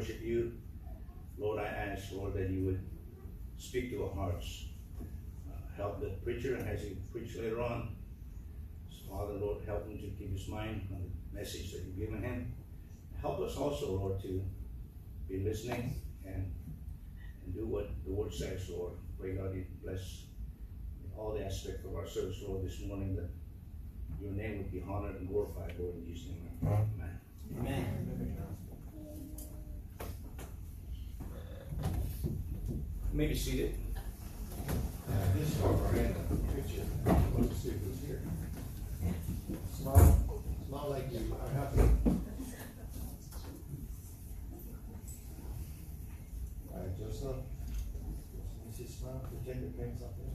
worship you. Lord, I ask, Lord, that you would speak to our hearts. Uh, help the preacher as he preach later on. So, Father, Lord, help him to keep his mind on the message that you've given him. Help us also, Lord, to be listening and, and do what the word says, Lord. Pray God you bless all the aspects of our service, Lord, this morning that your name would be honored and glorified, Lord, in Jesus' name. Amen. Amen. You may be seated. Uh, this is our Miranda picture. Let's see who's here. Smile, smile like you are happy. All right, Joseph. You see smile, pretend you're paying something.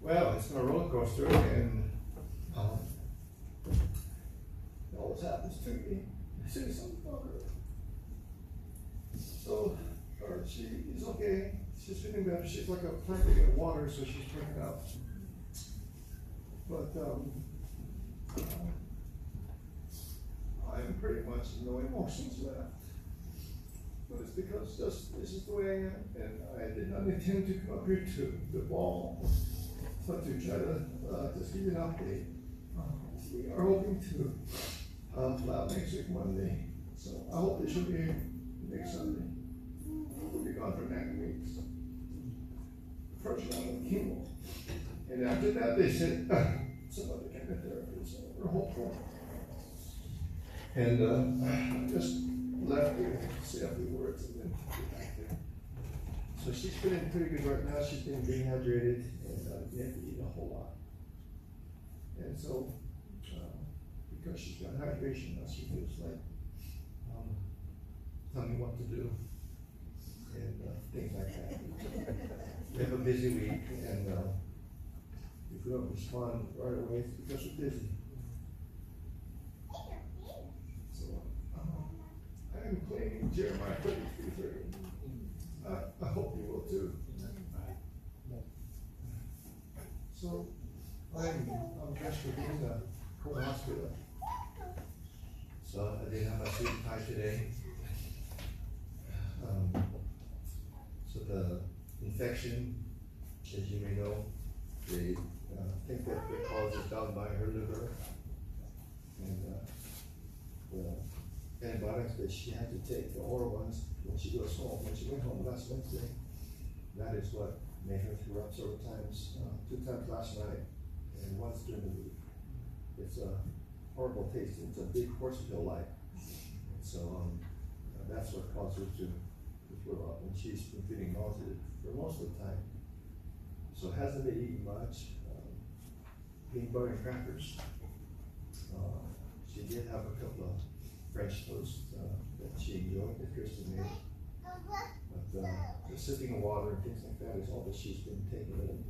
Well, it's been a roller coaster and, um, it always happens to me. So, or she is okay. she's feeling better, she's like a plant get water, so she's taking out. But, um, I am pretty much no emotions left. But it's because just, this is the way I am, and I did not intend to come up here to the ball, but to try to, uh, just give you an update. We are hoping to, um, plow next week Monday, so I hope they should be here next Sunday. We'll be gone for nine weeks. First round of chemo, and after that, they said, some other chemotherapy, so we're hopeful. And, uh, I just left to say a few words and then get back there. So she's feeling pretty good right now, she's been dehydrated and, uh, didn't eat a whole lot. And so, uh, because she's got hydration, now she feels like, um, tell me what to do. And, uh, things like that. We have a busy week and, uh, if we don't respond right away, it's because we're busy. So, um, I am claiming Jeremiah thirty. I, hope you will too. So, I'm, I'm for being in the hospital. So I didn't have my suit and tie today. Um, so the infection, as you may know, they, uh, think that the cause is done by her liver. And, uh, the antibiotics that she had to take, the oral ones, when she goes home, when she went home last Wednesday, that is what made her throw up several times, uh, two times last night and once during the week. It's a horrible taste, it's a big horse pill like. So, um, that's what caused her to, to throw up, and she's been feeling nauseous for most of the time. So hasn't been eating much, um, peanut butter and crackers. Uh, she did have a couple of French toast, uh, that she enjoyed, that Kristen made. But, uh, the sipping of water and things like that is all that she's been taking in.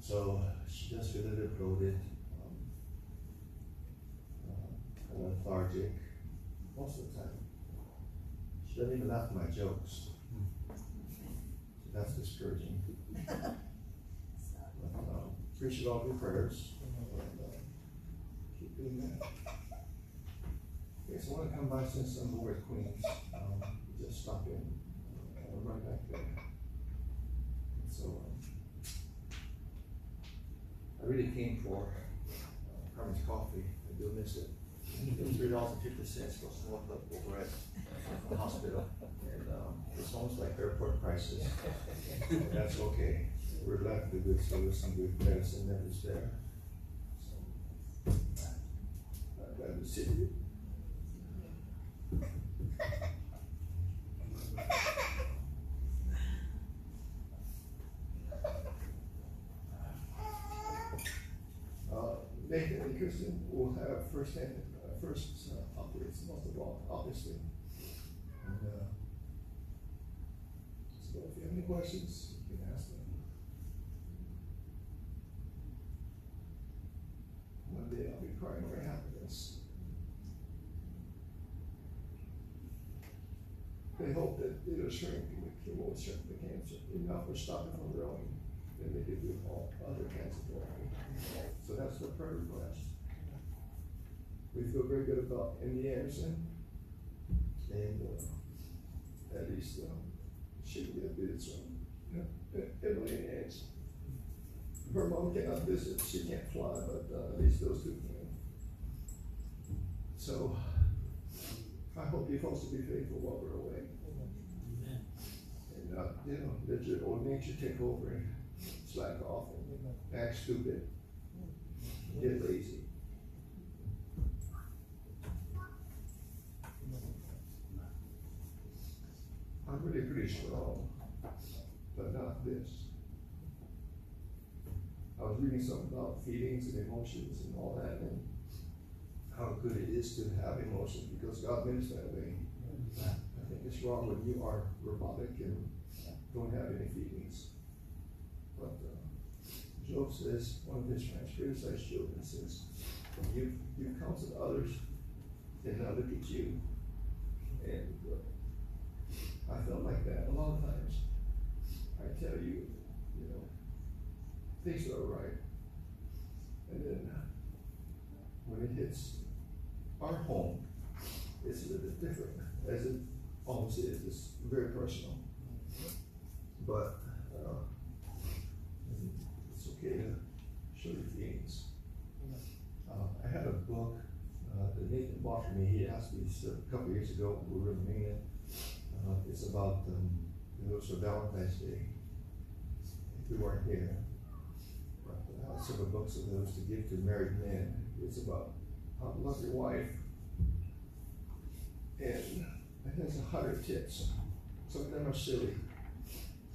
So, she does feel a little bit bloated, of lethargic, most of the time. She doesn't even laugh at my jokes. So that's discouraging. But, um, appreciate all your prayers. and, uh, Keep doing that. Yes, I wanna come by since I'm over at Queens, um, just stop in, uh, right back there. So, um, I really came for, uh, Carmen's coffee, I do miss it. Was three dollars and fifty cents for a small cup over at the hospital, and, um, it's almost like airport prices. That's okay, we're for the good service and good medicine that is there. So, I'm glad to see you. Uh, Nathan and Kristen will have first hand, uh, first uh, updates, most of all, obviously. And, uh, so if you have any questions, you can ask them. One day I'll be crying over happiness. They hope that it'll shrink, the chemo will shrink the cancer enough stop it from growing, than they did with all other kinds of therapy. So that's the prayer request. We feel very good about MD Anderson. And, uh, at least, um, she will get bid, so, you know, Emily and Edge. Her mom cannot visit, she can't fly, but, uh, at least those two can. So, I hope you folks will be faithful while we're away. Uh, you know, let your old nature take over and slack off and act stupid, get lazy. I'm really pretty strong, but not this. I was reading something about feelings and emotions and all that, and how good it is to have emotions, because God made us that way. I think it's wrong when you are robotic and don't have any feelings. But, uh, Job says, one of his friends criticized Job and says, you, you counsel others, and now look at you. And, uh, I felt like that a lot of times. I tell you, you know, things are right. And then when it hits our home, it's a little bit different, as it always is, it's very personal. But, uh, it's okay to show your feelings. Uh, I had a book, uh, that Nathan bought for me, he asked me this a couple years ago, we were in Maine. Uh, it's about, um, it was for Valentine's Day. If we weren't here. But I have several books of those to give to married men, it's about how to love your wife. And it has a hundred tips, some of them are silly,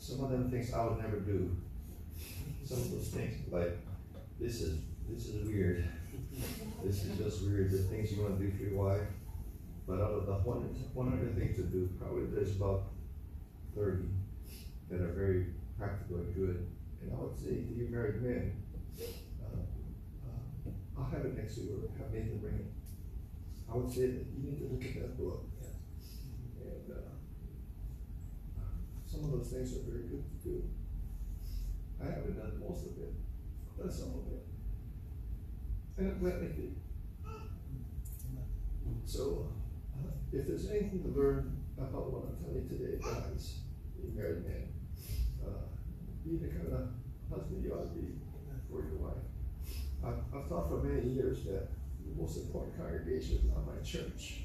some of them things I would never do. Some of those things, like, this is, this is weird. This is just weird, the things you wanna do for your wife. But out of the one, one hundred things to do, probably there's about thirty that are very practical and good. And I would say to you married men, uh, uh, I'll have it next week, or have Nathan bring it. I would say that you need to look at that book. And, uh, some of those things are very good to do. I haven't done most of it, but some of it. And let me it. So, uh, if there's anything to learn about what I'm telling you today, guys, you married man, uh, be the kind of husband you ought to be for your wife. I've, I've thought for many years that the most important congregation is not my church.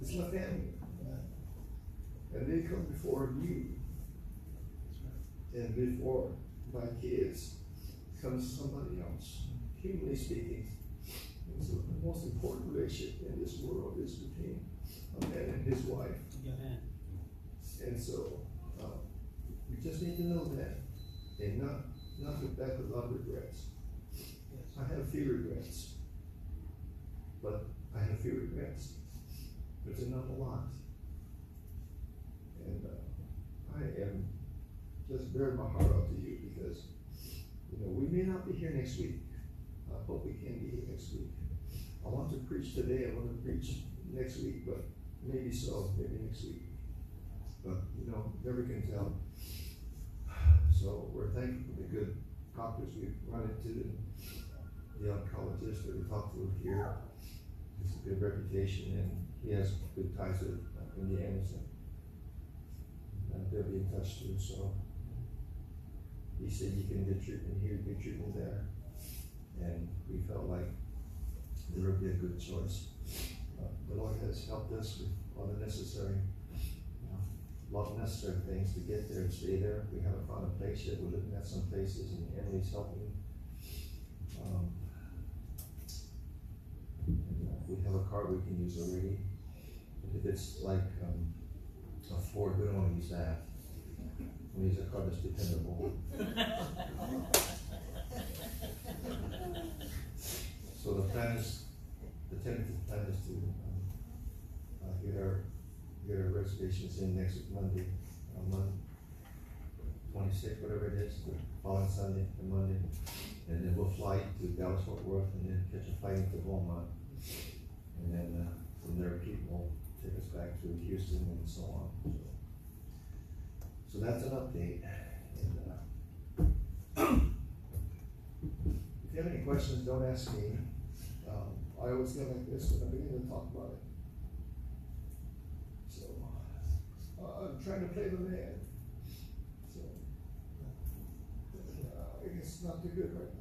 It's my family. And they come before you. And before my kids comes somebody else, humanly speaking. And so the most important relationship in this world is between a man and his wife. Amen. And so, uh, we just need to know that and not, not look back with a lot of regrets. I have a few regrets. But I have a few regrets. But it's not a lot. And, uh, I am just bearing my heart out to you because, you know, we may not be here next week. I hope we can be here next week. I want to preach today, I want to preach next week, but maybe so, maybe next week. But, you know, never can tell. So we're thankful for the good doctors we've run into, and the oncologist that we talked to here. Has a good reputation and he has good ties with uh, MD Anderson. And they'll be in touch too, so. He said you can get treatment here, get treatment there. And we felt like there would be a good choice. Uh, The Lord has helped us with all the necessary, you know, lot of necessary things to get there and stay there. We haven't found a place yet, we're looking at some places and Emily's helping. Um, and, uh, We have a car we can use already. If it's like, um, a Ford, we don't. We use a car that's dependable. So the plan is, the tentative plan is to, um, uh, get our, get our reservations in next Monday, uh, Mon- twenty-six, whatever it is, the following Sunday and Monday. And then we'll fly to Dallas Fort Worth and then catch a flight into Beaumont. And then, uh, from there, will take us back to Houston and so on, so. So that's an update, and, uh, if you have any questions, don't ask me. Um, I always get like this when I begin to talk about it. So, uh, I'm trying to play the man, so. Uh, I guess it's not too good right now.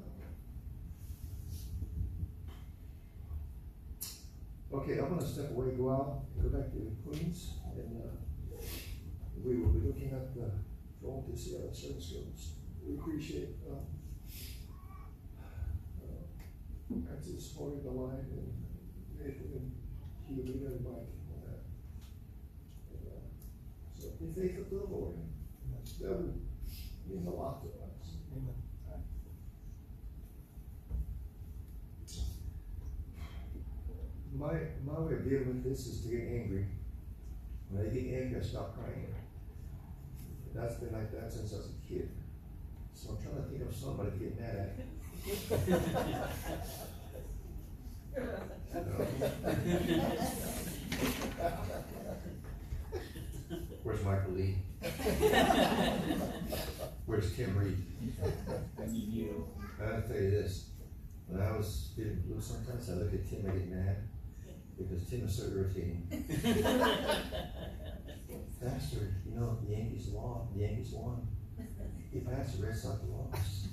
Okay, I'm gonna step away, go out, go back to the Queens, and, uh, we will be looking at the, going to see how the service goes. We appreciate, um, uh, Francis holding the line and Nathan and Hugh and Mike on that. And, uh, So be faithful to the Lord, that would mean a lot to us. My, my way of dealing with this is to get angry. When I get angry, I stop crying. That's been like that since I was a kid. So I'm trying to think of somebody to get mad at. Where's Michael Lee? Where's Tim Reed? You. I'll tell you this, when I was feeling blue sometimes, I look at Tim, I get mad, because Tim is so irritating. Pastor, you know, the Yankees lost, the Yankees won. He passed the Red Sox lost.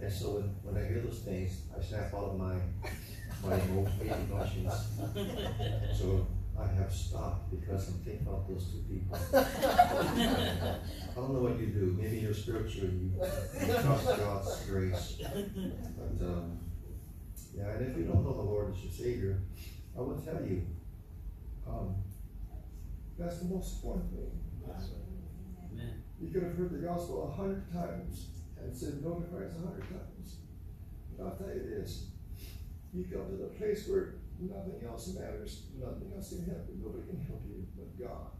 And so when, when I hear those things, I snap out of my, my emotions. So I have stopped because I'm thinking about those two people. I don't know what you do, maybe you're spiritual, you, you trust God's grace. But, um, yeah, and if you don't know the Lord as your Savior, I will tell you, um, that's the most important thing. Amen. You could have heard the gospel a hundred times and said no to Christ a hundred times. But I'll tell you this, you come to the place where nothing else matters, nothing else can help you, nobody can help you but God.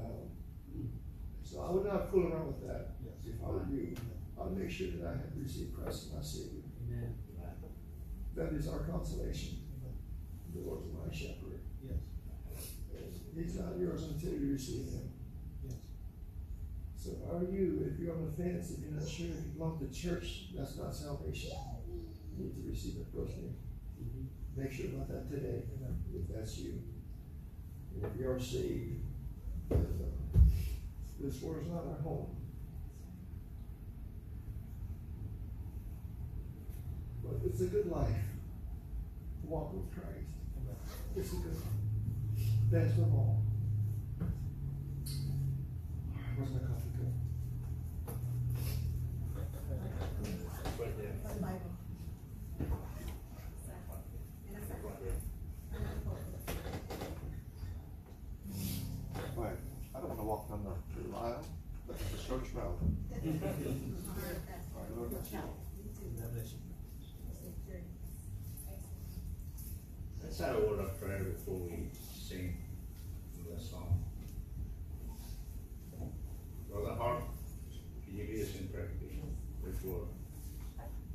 Um, So I would not fool around with that. yes. If I were you, I'd make sure that I have received Christ as my Savior. Amen. That is our consolation. The Lord is my shepherd. Yes, He's not yours until you receive Him. yes. So are you, if you're on the fence, if you're not sure, if you belong to church, that's not salvation. You need to receive it personally. Mhm. Make sure about that today, if that's you. And if you're saved, this world is not our home. But it's a good life. To Walk with Christ. It's a good. Best of all. Where's my coffee cup? Right there. Right, I don't wanna walk down the the aisle, but it's a church route. Alright, Lord bless you. God bless you. Let's have a word of prayer before we sing the song. Brother Hart, can you lead us in prayer? Before. Lord,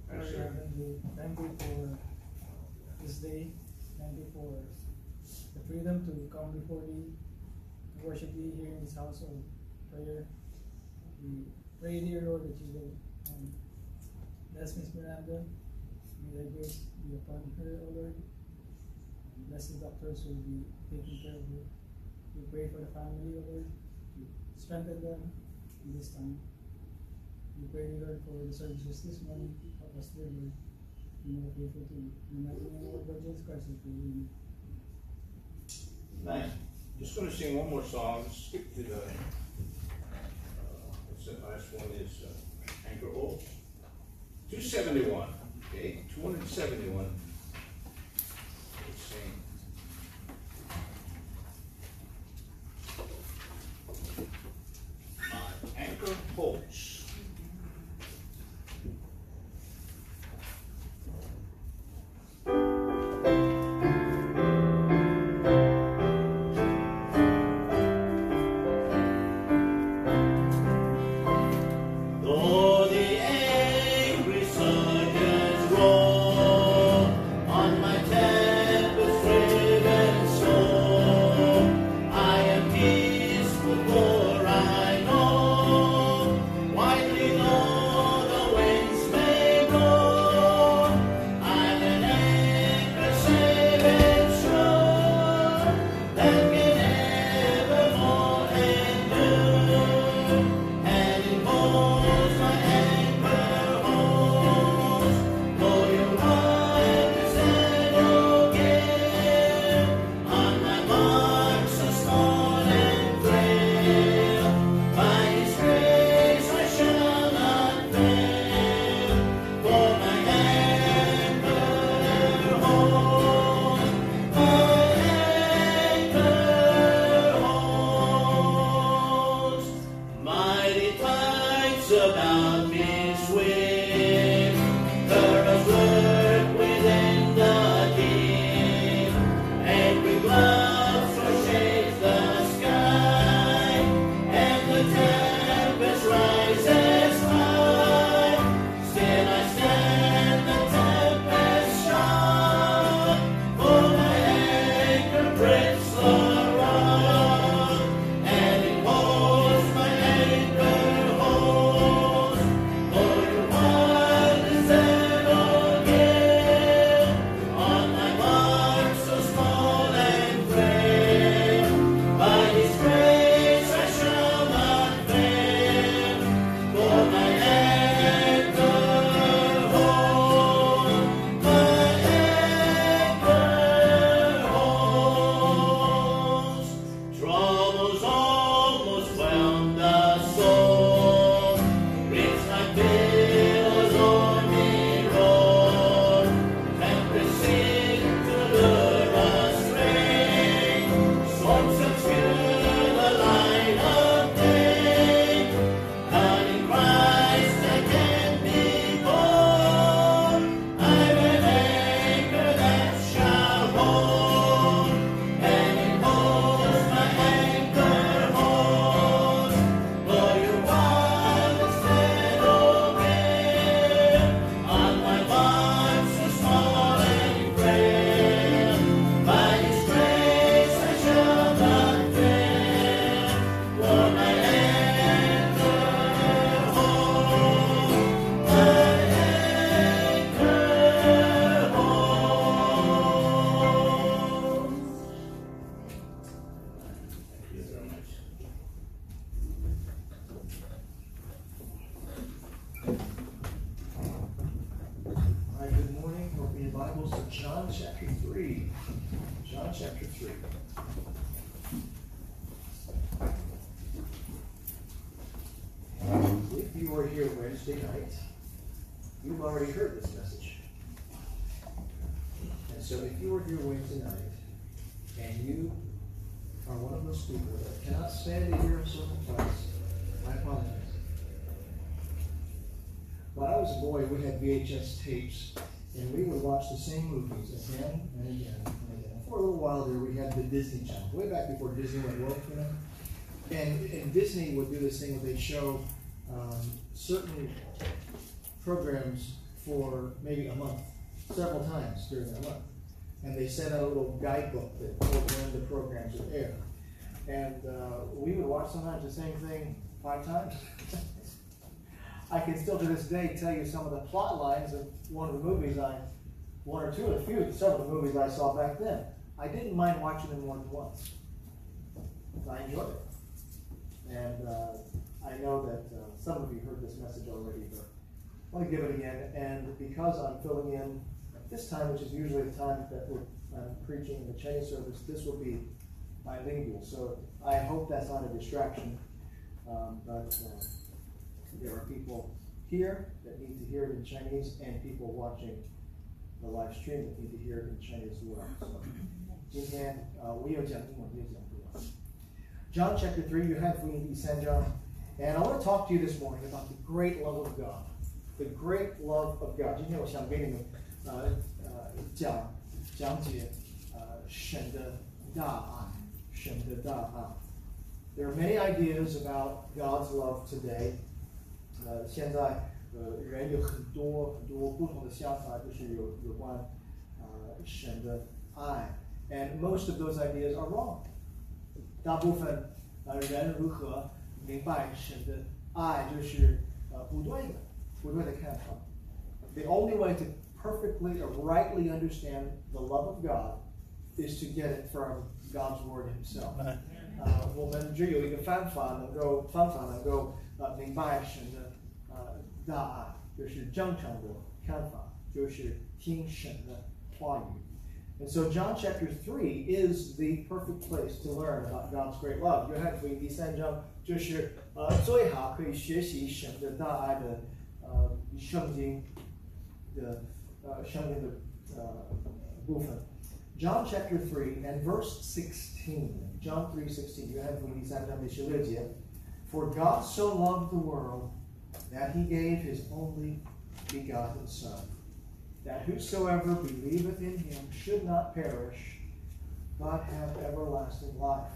Pastor, thank you, thank you for this day, thank you for the freedom to come before thee, to worship thee here in this house of prayer. We pray, dear Lord, that you will um, bless Miss Miranda, may thy grace be upon her, O Lord the doctors will be taking care of you. We pray for the family, Lord. You strengthen them in this time. We pray, Lord, for the services this morning. Help us, dear Lord. Be more faithful to you. In the name of Lord Jesus Christ, we pray. Amen. Just going to sing one more song. Skip to the. Uh, what's the last one? Is uh, Anchor O. 271. Okay, 271 shame. You were here Wednesday night, you've already heard this message. And so if you were here Wednesday night, and you are one of those people that cannot stand to hear a sermon twice, I apologize. When I was a boy, we had VHS tapes, and we would watch the same movies again and again and again. For a little while there, we had the Disney Channel, way back before Disney went woke, you know. And, and Disney would do this thing where they show um, certain programs for maybe a month, several times during that month. And they sent out a little guidebook that told when the programs would air. And uh, we would watch sometimes the same thing five times. I can still to this day tell you some of the plot lines of one of the movies I, one or two of the few, several of the movies I saw back then. I didn't mind watching them more than once. I enjoyed it. And uh, I know that uh, some of you heard this message already, but I want to give it again. And because I'm filling in at this time, which is usually the time that we're, I'm preaching in the Chinese service, this will be bilingual. So I hope that's not a distraction. Um, but uh, there are people here that need to hear it in Chinese, and people watching the live stream that need to hear it in Chinese as well. So 今天呃，我有讲英文，也有讲中文。John chapter 3, 约翰福音第三章. And I want to talk to you this morning about the great love of God. The great love of God. 今天我想给你们呃呃讲讲解呃神的大爱，神的大爱。There are many ideas about God's love today. 呃，现在呃人有很多很多不同的想法，就是有有关呃神的爱。And most of those ideas are wrong. 大部分呃人如何 明白神的爱，就是呃不对的，不对的看法。The only way to perfectly or rightly understand the love of God is to get it from God's Word Himself. 呃，我们只有一个方法能够方法能够呃明白神的呃大爱，就是正常的看法，就是听神的话语。And so John chapter 3 is the perfect place to learn about God's great love. 约翰福音第三章 就是呃最好可以学习神的大爱的呃圣经的呃圣经的呃部分。John chapter 3 and verse 16. John 3:16. 约翰福音第三章第十六节。For God so loved the world that he gave his only begotten Son, that whosoever believeth in him should not perish, but have everlasting life.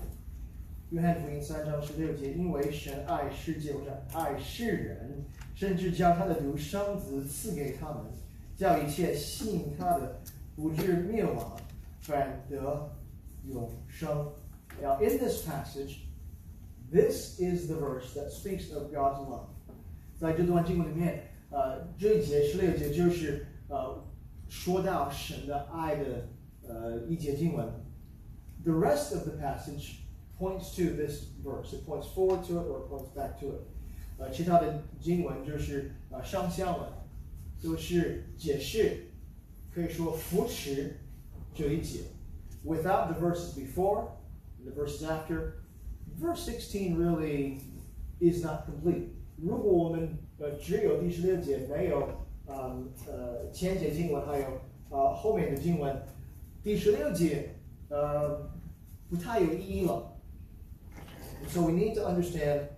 约翰福音三章十六节，因为神爱世界，或者爱世人，甚至将他的独生子赐给他们，叫一切信他的不至灭亡，反得永生。Now, in this passage, this is the verse that speaks of God's love. 在这段经文里面，呃，这一节十六节就是呃说到神的爱的呃一节经文。The rest of the passage points to this verse. It points forward to it or it points back to it. 呃，其他的经文就是呃上下文，都是解释，可以说扶持这一节。Without the verses before and the verses after, verse 16 really is not complete. 如果我们呃只有第十六节，没有嗯呃前节经文，还有呃后面的经文，第十六节呃不太有意义了。 So we need to understand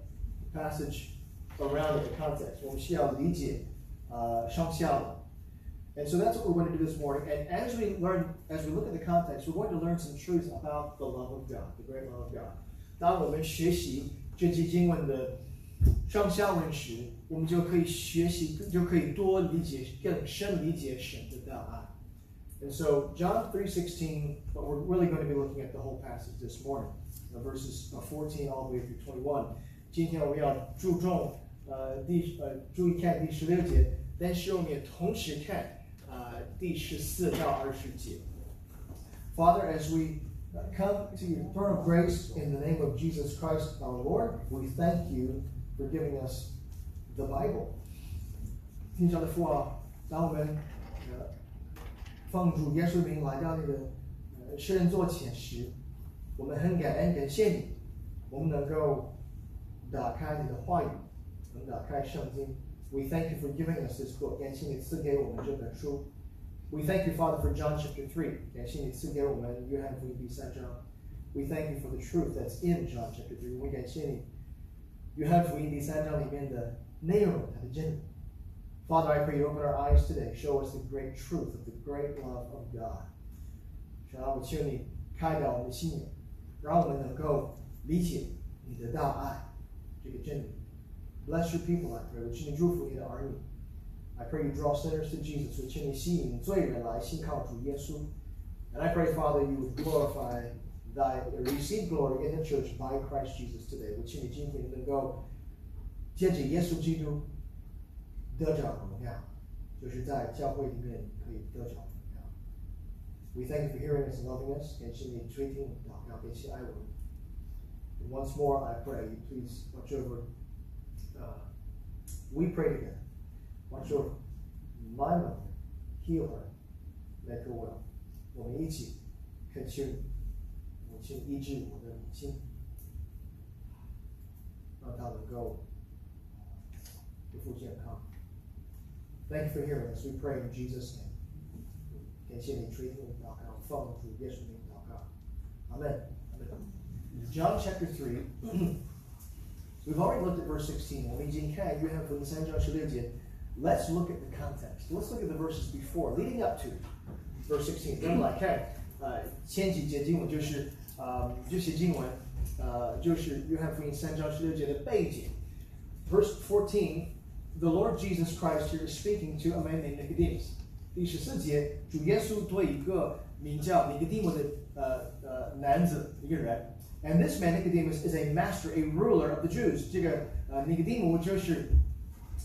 the passage around it, the context. 我们需要理解呃上下文。And so that's what we're going to do this morning. And as we learn, as we look at the context, we're going to learn some truths about the love of God, the great love of God. 当我们学习这节经文的上下文时，我们就可以学习，就可以多理解、更深理解神的大爱。And so John 3:16, but we're really going to be looking at the whole passage this morning, uh, verses uh, 14 all the way through 21. 今天我们要注重呃第呃注意看第十六节，但是我们也同时看呃第十四到二十节。Father, as we uh, come to your throne of grace in the name of Jesus Christ our Lord, we thank you for giving us the Bible. 天上的父啊，当我们呃奉主耶稣名来到你的 诗人做前时， 我们很感恩感谢你，我们能够打开你的话语，能打开圣经。We thank you for giving us this book，感谢你赐给我们这本书。We thank you, Father, for John chapter three，感谢你赐给我们约翰福音第三章。We thank you for the truth that's in John chapter three，我们感谢你约翰福音第三章里面的内容，它的真理。Father, I pray you open our eyes today, show us the great truth of the great love of God. 神啊，我求你开导我们的心眼， 让我们能够理解你的大爱这个真理。Bless your people, I pray. 我求你祝福你的儿女。I pray you draw sinners to Jesus. 我求你吸引罪人来信靠主耶稣。And I pray, Father, you would glorify thy, receive glory in the church by Christ Jesus today. 我求你今天能够借着耶稣基督得着荣耀，就是在教会里面可以得着荣耀。 We thank you for hearing us and loving us. 感谢你垂听祷告，感谢爱我们。And once more, I pray you please watch over. Uh, we pray together. Watch over my mother, heal her, make her well. 我们一起恳求母亲医治我的母亲，让她能够恢复健康。Thank you for hearing us. We pray in Jesus' name. 感谢你垂听祷告，奉主耶稣名祷告。Amen. Amen. John chapter 3. We've already looked at verse 16. 我们已经看约翰福音三章十六节。Let's look at the context. Let's look at the verses before, leading up to verse 16. 咱们来看，呃，前几节经文就是，呃，这些经文，呃，就是约翰福音三章十六节的背景。Verse 14, the Lord Jesus Christ here is speaking to a man named Nicodemus. 第十四节，主耶稣对一个名叫尼哥底母的呃呃男子一个人。And this man Nicodemus is a master, a ruler of the Jews. 这个呃尼哥底母就是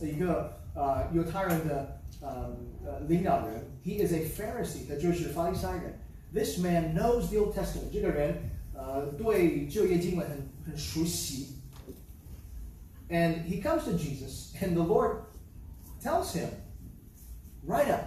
一个呃犹太人的呃呃领导人。He is a Pharisee，他就是法利赛人。This man knows the Old Testament。这个人呃对旧约经文很很熟悉。And he comes to Jesus, and the Lord tells him right up.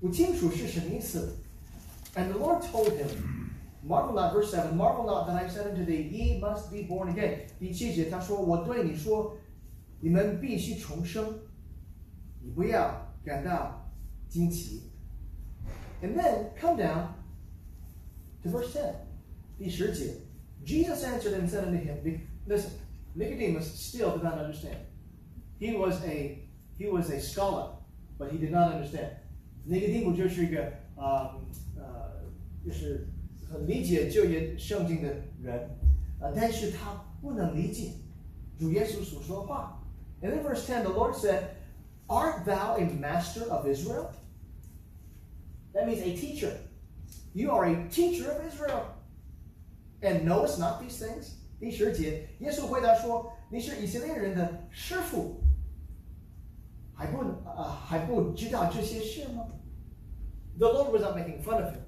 不清楚是什么意思。And the Lord told him, Marvel not, verse 7, Marvel not that I said unto thee, Ye must be born again. 第七节他说：“我对你说，你们必须重生。”你不要感到惊奇。And then come down to verse 10. 第十节 Jesus answered and said unto him, Listen, Nicodemus still did not understand. He was a he was a scholar, but he did not understand. 尼哥底母就是一个啊呃，就是很理解旧约圣经的人，啊，但是他不能理解主耶稣所说的话。And in verse 10, the Lord said, Art thou a master of Israel? That means a teacher. You are a teacher of Israel. And knowest not these things? 第十节，耶稣回答说：“你是以色列人的师傅，还不啊还不知道这些事吗 ？”The Lord was not making fun of him.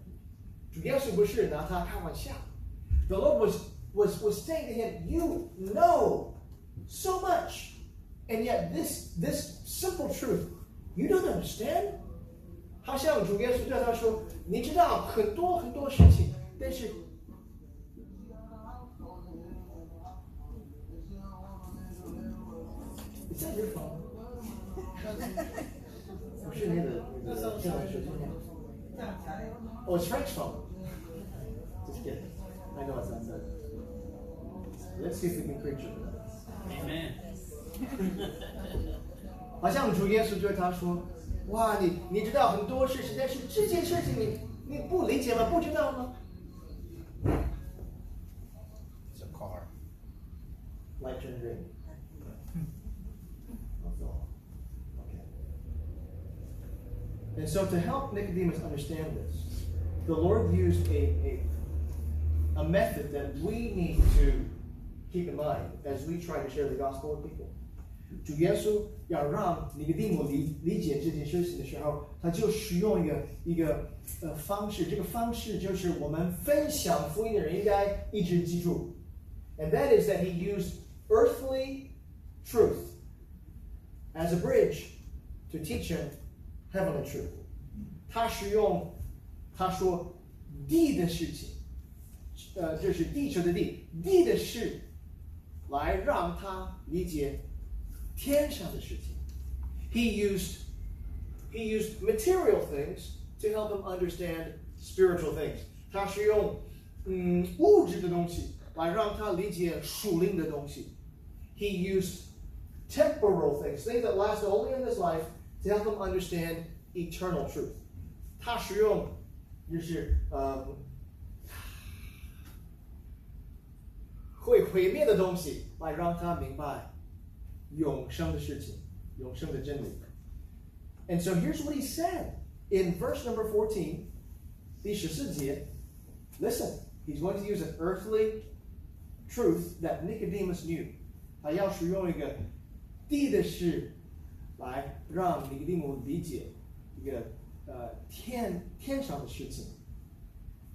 主耶稣不是拿他开玩笑。The Lord was was was saying to him, "You know so much, and yet this this simple truth you don't understand." 好像主耶稣对他说：“你知道很多很多事情，但是。” Is that your phone? 不是那个那个电脑手机那个。 Oh, it's Frank's phone. Just kidding. I know it's not that. Let's see if we can preach over that. Amen. 好像主耶稣对他说：“哇，你你知道很多事情，但是这件事情你你不理解吗？不知道吗 It's a car. ？”Light turned green. And so to help Nicodemus understand this, the Lord used a, a, a method that we need to keep in mind as we try to share the gospel with people. 主耶稣要让尼哥底母理理解这件事情的时候，他就使用一个一个呃方式，这个方式就是我们分享福音的人应该一直记住，and that is that he used earthly truth as a bridge to teach him heavenly truth。他使用他说地的事情，呃，就是地球的地，地的事，来让他理解天上的事情。He used he used material things to help him understand spiritual things。他是用嗯物质的东西来让他理解属灵的东西。He used temporal things, things that last only in this life, to help him understand eternal truth. 他使用就是呃会毁灭的东西来让他明白永生的事情，永生的真理。And so here's what he said in verse number 14, 第十四节. Listen, he's going to use an earthly truth that Nicodemus knew. 他要使用一个地的事 来让尼哥底母理解一个呃天天上的事情。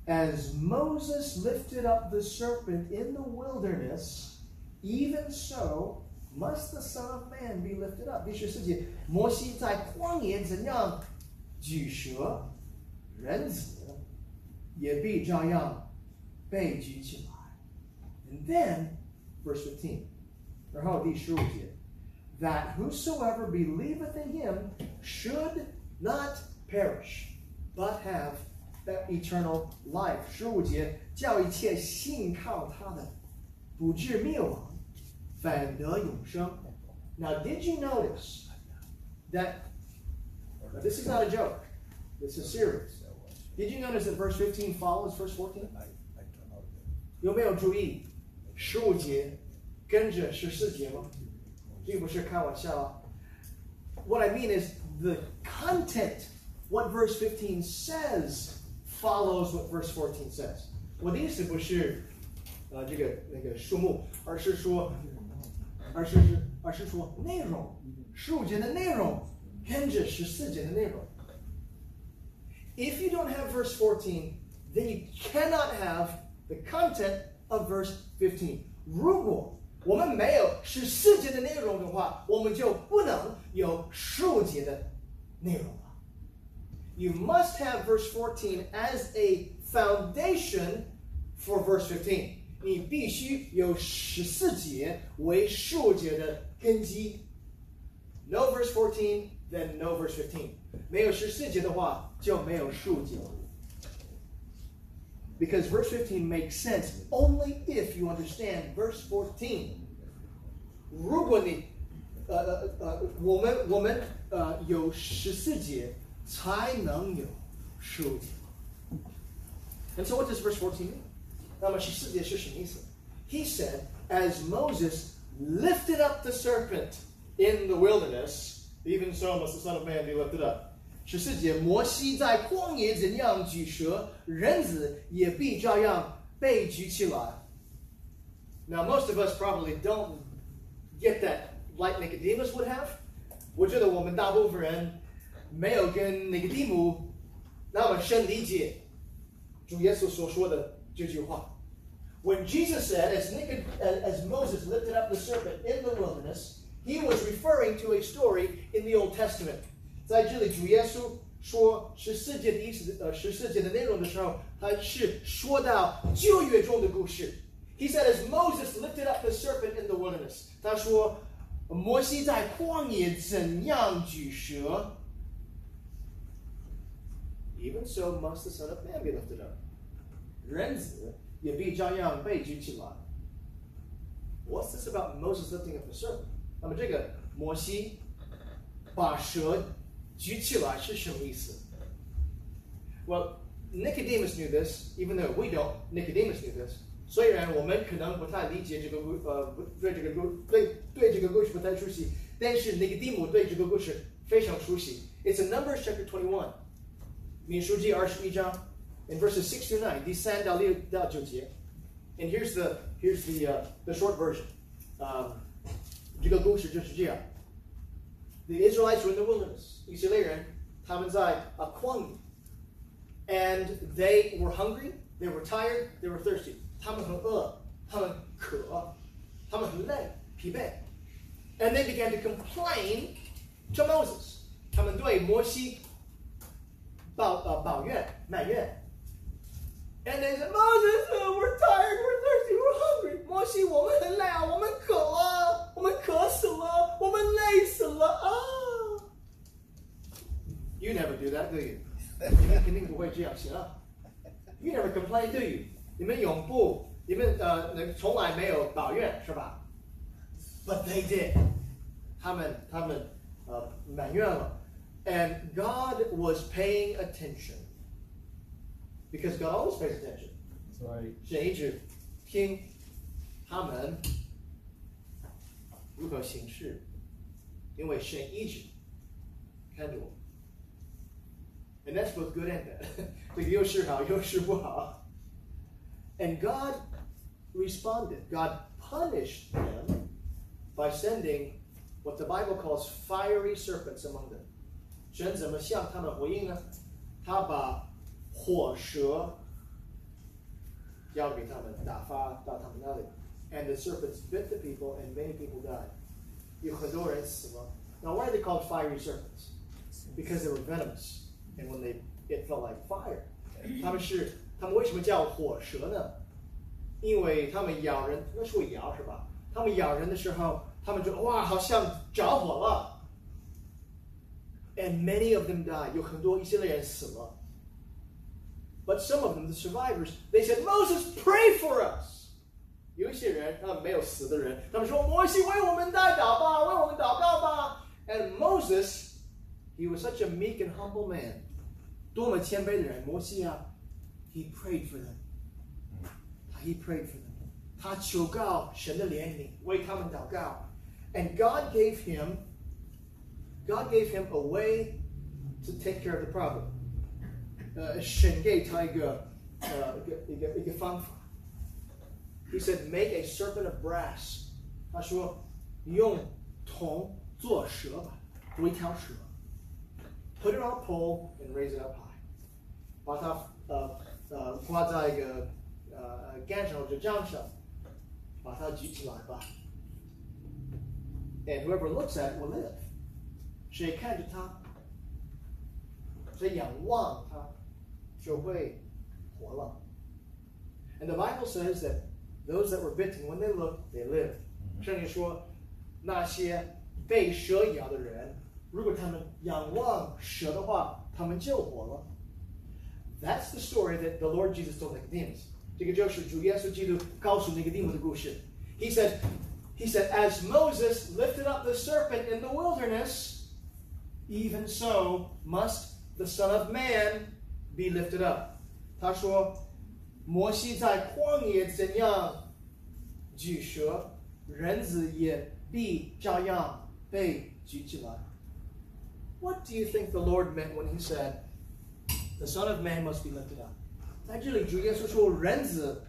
As Moses lifted up the serpent in the wilderness, even so must the Son of Man be lifted up. 第十四节，摩西在旷野怎样举蛇，人子也必照样被举起来。And then, verse 15. 然后第十五节 ，that whosoever believeth in him should not perish, but have that eternal life。十五节，叫一切信靠他的，不至灭亡，反得永生。Now, did you notice that? Now, this is not a joke. This is serious. Did you notice that verse 15 follows verse 14? 有没有注意十五节跟着十四节吗？ 并不是开玩笑啊。What I mean is the content, what verse 15 says, follows what verse 14 says. 我的意思不是呃这个那个数目，而是说，而是是而是说内容，十五节的内容跟着十四节的内容。If you don't have verse 14, then you cannot have the content of verse 15. 如果 我们没有十四节的内容的话，我们就不能有十五节的内容了。You must have verse 14 as a foundation for verse 15. 你必须有十四节为十五节的根基。No verse 14, then no verse 15. 没有十四节的话，就没有十五节。 Because verse 15 makes sense only if you understand verse 14. 如果你呃呃呃，我们我们呃有十四节，才能有十五节。And so what does verse 14 mean? 那么十四节是什么意思？He said, as Moses lifted up the serpent in the wilderness, even so must the Son of Man be lifted up. 十四节，摩西在旷野怎样举蛇，人子也必照样被举起来。Now, most of us probably don't get that like Nicodemus would have. 我觉得我们大部分人没有跟尼哥底母那么深理解主耶稣所说的这句话。When Jesus said, as, Nicod- as Moses lifted up the serpent in the wilderness, he was referring to a story in the Old Testament. 在这里，主耶稣说十四节的意思，呃，十四节的内容的时候，他是说到旧约中的故事。He said, as Moses lifted up the serpent in the wilderness，他说，摩西在旷野怎样举蛇，even so must the Son of Man be lifted up。人子也必照样被举起来。What's this about Moses lifting up the serpent？那么这个摩西把蛇 举起来是什么意思？Well, Nicodemus knew this, even though we don't. Nicodemus knew this. 虽然我们可能不太理解这个故，呃，对这个故，对对这个故事不太熟悉，但是尼格丁姆对这个故事非常熟悉。It's in Numbers chapter twenty-one，民数记二十一章，in verses six to nine，第三到六到九节。And here's the here's the、uh, the short version，啊、um,，这个故事就是这样。The Israelites were in the wilderness. 以色列人他们在啊旷野，and they were hungry, they were tired, they were thirsty. 他们很饿，他们渴，他们很累，疲惫。And they began to complain to Moses. 他们对摩西抱呃抱怨埋怨。And they said, Moses, uh, we're tired, we're thirsty, we're hungry. 摩西，我们很累啊，我们渴了， 我们渴死了，我们累死了啊！You never do that, do you? 你们肯定不会这样想。You never complain, do you? 你们永不，你们呃，那从来没有抱怨是吧？But they did. 他们他们呃埋怨了，and God was paying attention because God always pays attention. That's right. 神一直听他们 如何行事，因为神一直看着我。And that's both good and bad. 这个又是好，又是不好。And God responded. God punished them by sending what the Bible calls fiery serpents among them. 神怎么向他们回应呢？他把火蛇交给他们，打发到他们那里。 And the serpents bit the people, and many people died. 有很多人死了。Now, why are they called fiery serpents? Because they were venomous, and when they it felt like fire. 他们是他们为什么叫火蛇呢？因为他们咬人，那是会咬是吧？他们咬人的时候，他们就哇，好像着火了。And many of them died. 有很多以色列人死了。But some of them, the survivors, they said, Moses, pray for us. 有一些人，他们没有死的人，他们说：“摩西为我们代祷吧，为我们祷告吧。” And Moses, he was such a meek and humble man. 多么谦卑的人，摩西啊，he prayed for them. He prayed for them. 他求告神的怜悯，为他们祷告。And God gave him, God gave him a way to take care of the problem. 呃，神给他一个呃一个一个一个方法。 He said, "Make a serpent of brass." 他说，用铜做蛇吧，做一条蛇。Put it on a pole and raise it up high. 把它呃呃挂在一个呃杆上或者杖上，把它举起来吧。And whoever looks at it will live. 谁看着它，谁仰望它，就会活了。And the Bible says that those that were bitten, when they looked, they lived. 圣经说，那些被蛇咬的人，如果他们仰望蛇的话，他们就活了。That's the story that the Lord Jesus told Nicodemus. 这个就是主耶稣基督告诉尼哥底母的故事。He said, He said, as Moses lifted up the serpent in the wilderness, even so must the Son of Man be lifted up. 他说， 摩西在旷野怎样举蛇，人子也必照样被举起来。What do you think the Lord meant when He said, "The Son of Man must be lifted up"？在这里，主耶稣说，人子，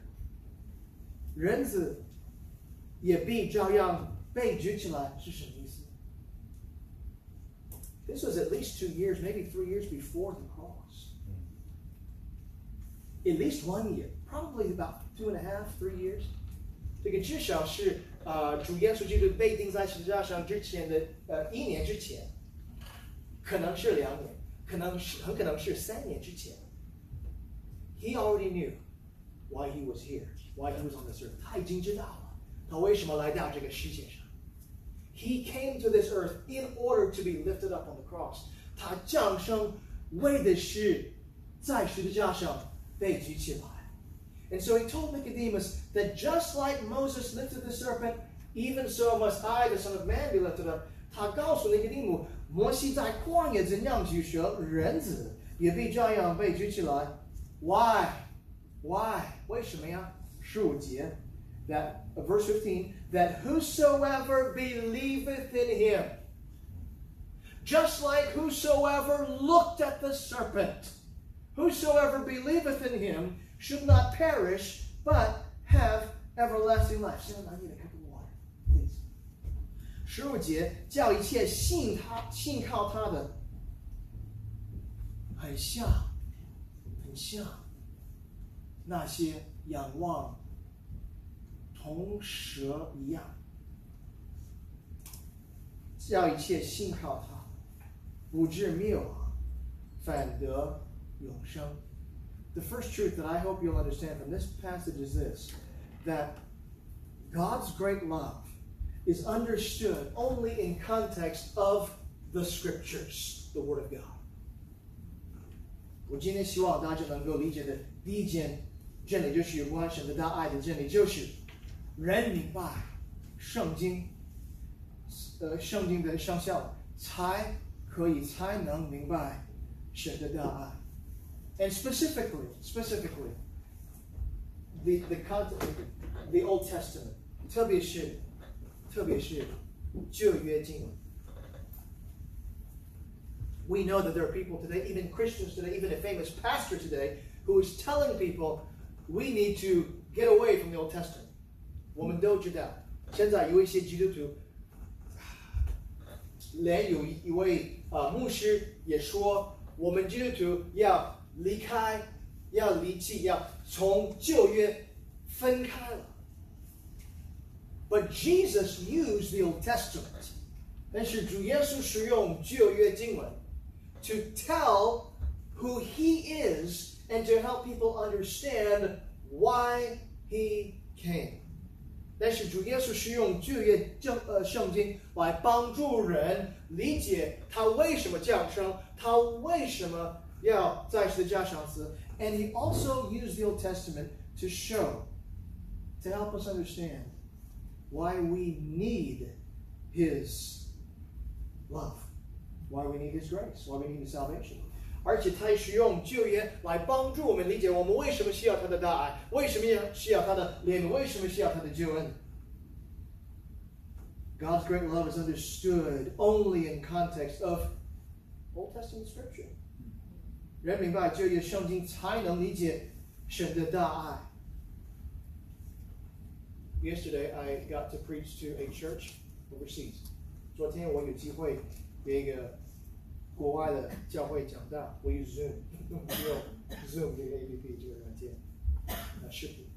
人子也必照样被举起来，是什么意思？This was at least two years, maybe three years before the cross. At least one year, probably about two and a half, three years. 这个至少是呃主耶稣基督被钉在十字架上之前的呃一年之前，可能是两年，可能是很可能是三年之前。He already knew why he was here, why he was on this earth. 他已经知道了他为什么来到这个世界上。He came to this earth in order to be lifted up on the cross. 他降生为的是在十字架上 被举起来。And so he told Nicodemus that just like Moses lifted the serpent, even so must I, the Son of Man, be lifted up. 他告诉尼哥底母，摩西在旷野怎样举蛇，人子也必这样被举起来。Why? Why? 为什么呀？十五节，that uh, verse fifteen, that whosoever believeth in him, just like whosoever looked at the serpent, Whosoever believeth in him should not perish, but have everlasting life. 现在拿你的 cup of water, please. 十五节叫一切信他、信靠他的，很像，很像那些仰望铜蛇一样，叫一切信靠他，不至灭亡，反得 永生。The first truth that I hope you'll understand from this passage is this that God's great love is understood only in context of the scriptures, the Word of God. 我今天希望大家能够理解的第一件真理，就是有关神的大爱的真理，就是人明白圣经，呃，圣经的上效，才可以才能明白神的大爱。 And specifically, specifically, the the content, the Old Testament，特别是特别是旧约经文。We know that there are people today, even Christians today, even a famous pastor today, who is telling people we need to get away from the Old Testament. 我们都知道，现在有一些基督徒，连有一位啊、呃、牧师也说，我们基督徒要 离开，要离弃，要从旧约分开了。But Jesus used the Old Testament，但是主耶稣使用旧约经文 to tell who He is and to help people understand why He came. 但是主耶稣使用旧约正呃圣经来帮助人理解他为什么降生，他为什么 要在十字架上死。And he also used the Old Testament to show, to help us understand why we need his love, why we need his grace, why we need his salvation. 而且他使用旧约来帮助我们理解我们为什么需要他的大爱，为什么要需要他的怜悯，为什么需要他的救恩。God's great love is understood only in context of Old Testament scripture. 人明白旧约圣经，才能理解神的大爱。Yesterday I got to preach to a church overseas。昨天我有机会给一个国外的教会讲道，我用 Zoom，用 Zoom 这个 APP 这个软件啊视频。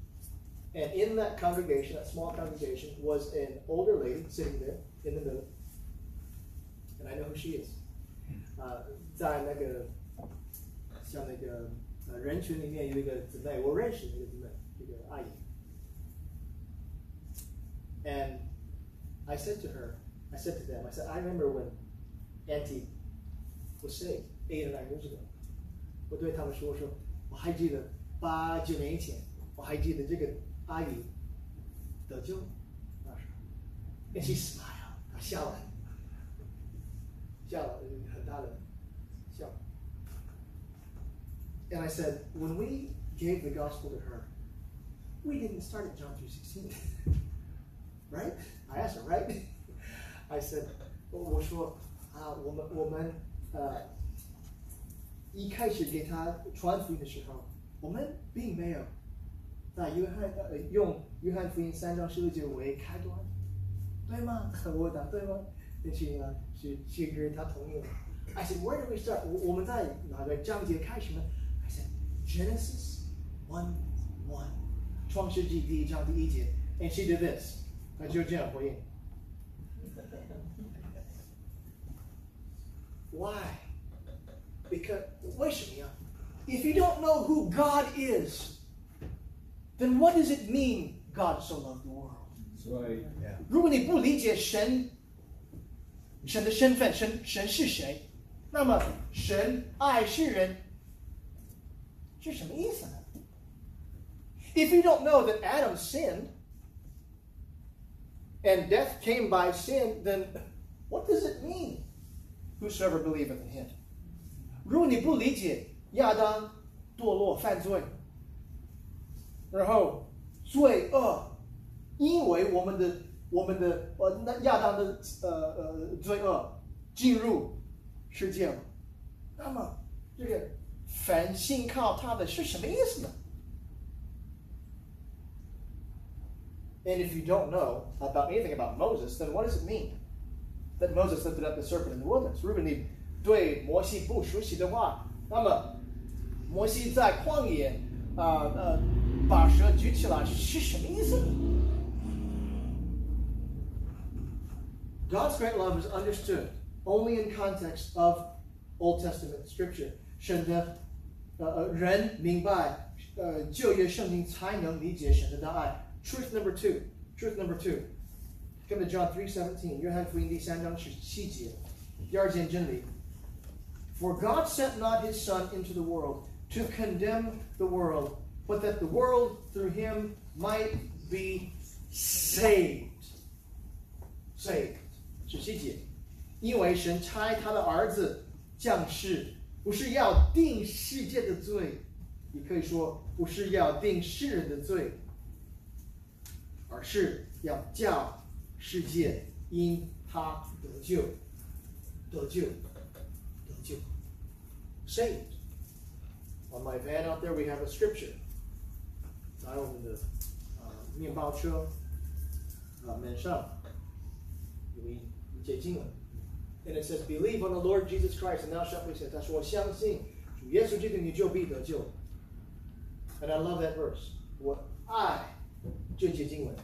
And in that congregation, that small congregation, was an older lady sitting there in the middle. And I know who she is. Uh, 像那个呃人群里面有一个姊妹，我认识那个姊妹，这个阿姨。And I said to her, I said to them, I said, I remember when Auntie was saved eight or nine years ago. 我对他们说，我说我还记得八九年前，我还记得这个阿姨得救那时候。And she smiled，她笑了，笑了很大的 And I said, when we gave the gospel to her, we didn't start at John 3.16. right? I asked her, right? I said, 我说啊，我们我们呃一开始给他传福音的时候，我们并没有在约翰呃用约翰福音三章十六节为开端，对吗？我答对吗？那是呢是是人他同意了。I said, where do we start？我我们在哪个章节开始呢？I said Genesis 1 1，创世记第一章第一节。And she did this. That's your job, Why? Because 为什么呀？If you don't know who God is, then what does it mean God so loved the world? Right. Yeah. 如果你不理解神，神的身份，神神是谁，那么神爱世人。是什么意思呢？If you don't know that Adam sinned and death came by sin, then what does it mean? Whosoever believeth in him. 如果你不理解亚当堕落犯罪，然后罪恶，因为我们的我们的呃那亚当的呃呃罪恶进入世界了，那么这个 凡信靠他的是什么意思呢？And if you don't know about anything about Moses, then what does it mean that Moses lifted up the serpent in the wilderness? 如果你对摩西不熟悉的话，那么摩西在旷野啊呃把蛇举起来是什么意思呢？God's great love is understood only in context of Old Testament scripture. 神的 呃呃人明白呃旧约圣经才能理解神的大爱。Truth number two. Truth number two. Come to John three seventeen. 约翰福音第三章十七节。第二件真理。For God sent not his Son into the world to condemn the world, but that the world through him might be saved. Saved. 十七节。因为神差他的儿子降世， 不是要定世界的罪，你可以说不是要定世人的罪，而是要叫世界因他得救，得救，得救，saved。On my van out there, we have a scripture. 在我们的呃面包车啊门上有一一节经文。And it says, Believe on the Lord Jesus Christ, and thou shalt be saved. 他说：“我相信主耶稣基督，你就必得救。” And I love that verse. 我爱这节经文。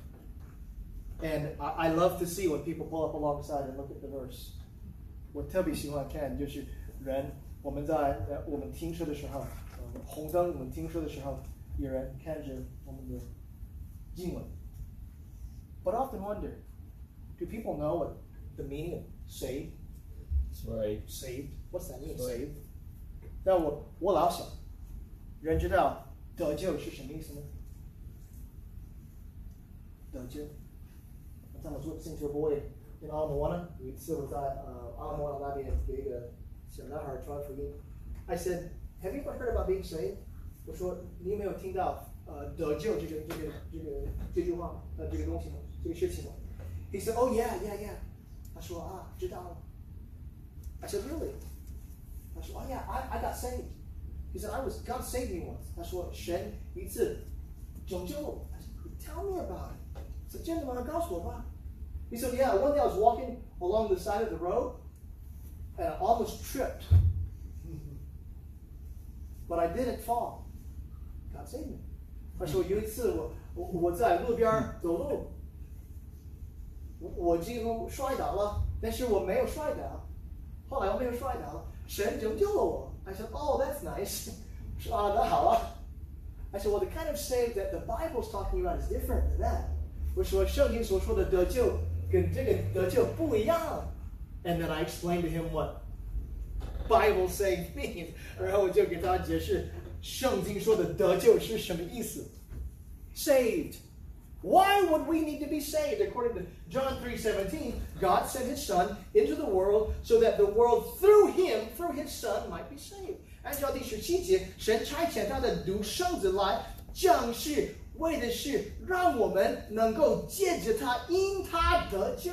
And I, I love to see when people pull up alongside and look at the verse. 我特别喜欢看，就是人我们在呃我们停车的时候，呃红灯我们停车的时候，有人看着我们的经文。But I often wonder, do people know what the meaning of saved? That's right. saved. What's that mean? Right. Saved. 但我我老想，人知道得救是什么意思呢？得救。在我做星球博会，in 阿拉摩呢，有一次我在呃阿拉摩那边有一个小男孩传福音。I said, Have you ever heard about being saved？我说你有没有听到呃得救这个这个这个这句话吗？呃这个东西吗？这个事情吗？He said, Oh yeah, yeah, yeah. 他说啊，知道了。 I said, Really? 他说 Oh yeah, I I got saved. He said, I was God saved me once. 他说神一次拯救我。I said, Tell me about it. 是真的吗？告诉我吧。He said, Yeah, one day I was walking along the side of the road and I almost tripped. But I didn't fall. God saved me. 他说有一次我我我在路边儿走路，我我几乎摔倒了，但是我没有摔倒。 后来我没有摔倒，神拯救了我。I said, Oh, that's nice. 说啊，那好啊。I said, Well, the kind of save that the Bible's talking about is different than that. 我说圣经所说的得救跟这个得救不一样。And then I explained to him what Bible saved means. 然后我就给他解释圣经说的得救是什么意思。Saved. Why would we need to be saved? According to John 3:17, God sent his son into the world so that the world through him, through his son, might be saved. 按照第十七节，神差遣他的独生子来降世，为的是让我们能够借着他因他得救。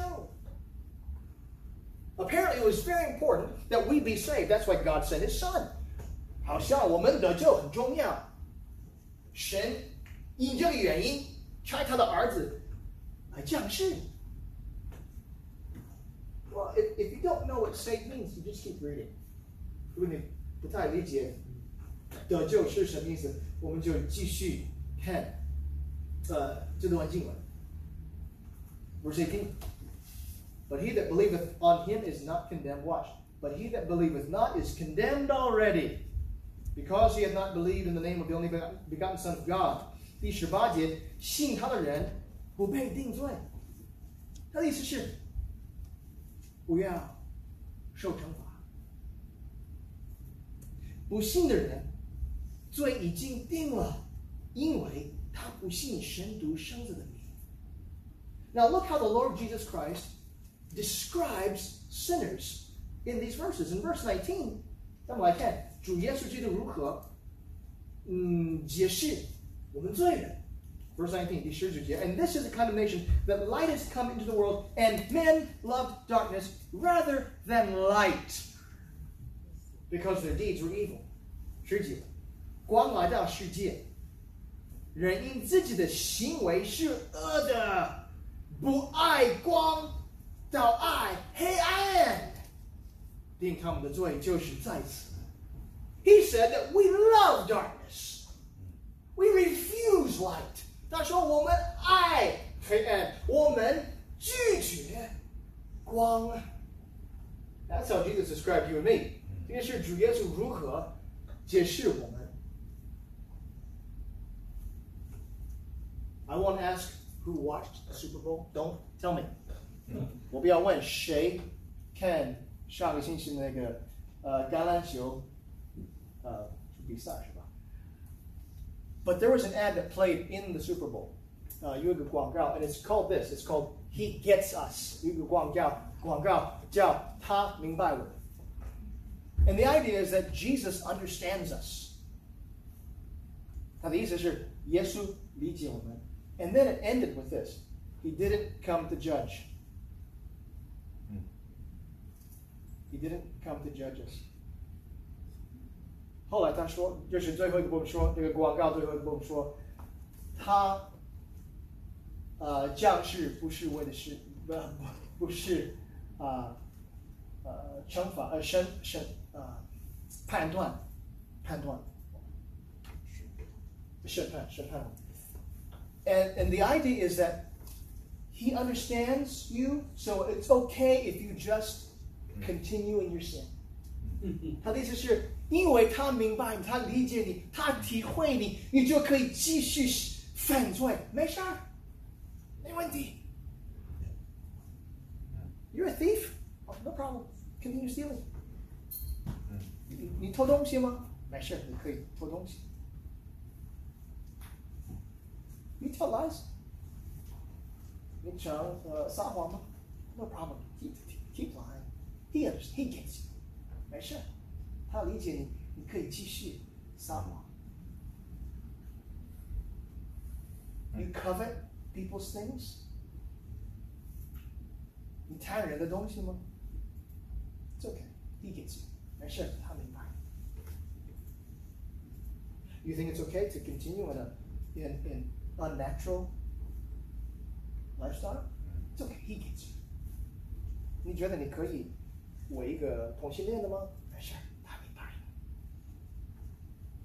Apparently, it was very important that we be saved. That's why God sent His Son. 好像我们得救很重要。神因这个原因 差他的儿子来降世。Well, if, if you don't know what saved means, you just keep reading. 如果你不太理解得救是什么意思，我们就继续看呃这段经文。Verse 18. But he that believeth on him is not condemned. Watch. But he that believeth not is condemned already, because he hath not believed in the name of the only begotten begotten Son of God. 第十八节，信他的人不被定罪。他的意思是，不要受惩罚。不信的人，罪已经定了，因为他不信神独生子的名。Now look how the Lord Jesus Christ describes sinners in these verses. In verse nineteen，那么来看主耶稣基督如何嗯解释我们罪人。Verse 19, 第十九节, and this is the condemnation that light has come into the world, and men loved darkness rather than light, because their deeds were evil. 十几，光来到世界，人因自己的行为是恶的，不爱光，倒爱黑暗，定他们的罪就是在此。He said that we love darkness, we refuse light. 他说我们爱黑暗，我们拒绝光。That's how Jesus described you and me. 这个是主耶稣如何解释我们。I want to ask who watched the Super Bowl. Don't tell me. 我不要问谁看上个星期那个呃橄榄球呃比赛是吧 but there was an ad that played in the Super Bowl, uh, and it's called this. It's called He Gets Us. Jiao Ta Ming Bai And the idea is that Jesus understands us. Now the Yesu Li And then it ended with this. He didn't come to judge. Hmm. He didn't come to judge us. 后来他说，就是最后一个部分说，这个广告最后一个部分说，他呃降世不是为的是不不是啊呃惩罚呃审审啊判断判断审判审判。And and the idea is that he understands you, so it's okay if you just continue in your sin. 他的意思是， 因为他明白你，他理解你，他体会你，你就可以继续犯罪，没事儿，没问题。You're a thief? Oh, no problem. Continue stealing. 你你偷东西吗？没事，你可以偷东西。You tell lies. 你常呃撒谎吗？No problem. Keep keep lying. He understands. He gets you. 没事，他理解你，你可以继续撒谎。You covet people's things. 你贪人的东西吗？It's okay. He gets you. 没事，他明白。You think it's okay to continue in a in in unnatural lifestyle? It's okay. He gets you. 你觉得你可以为一个同性恋的吗？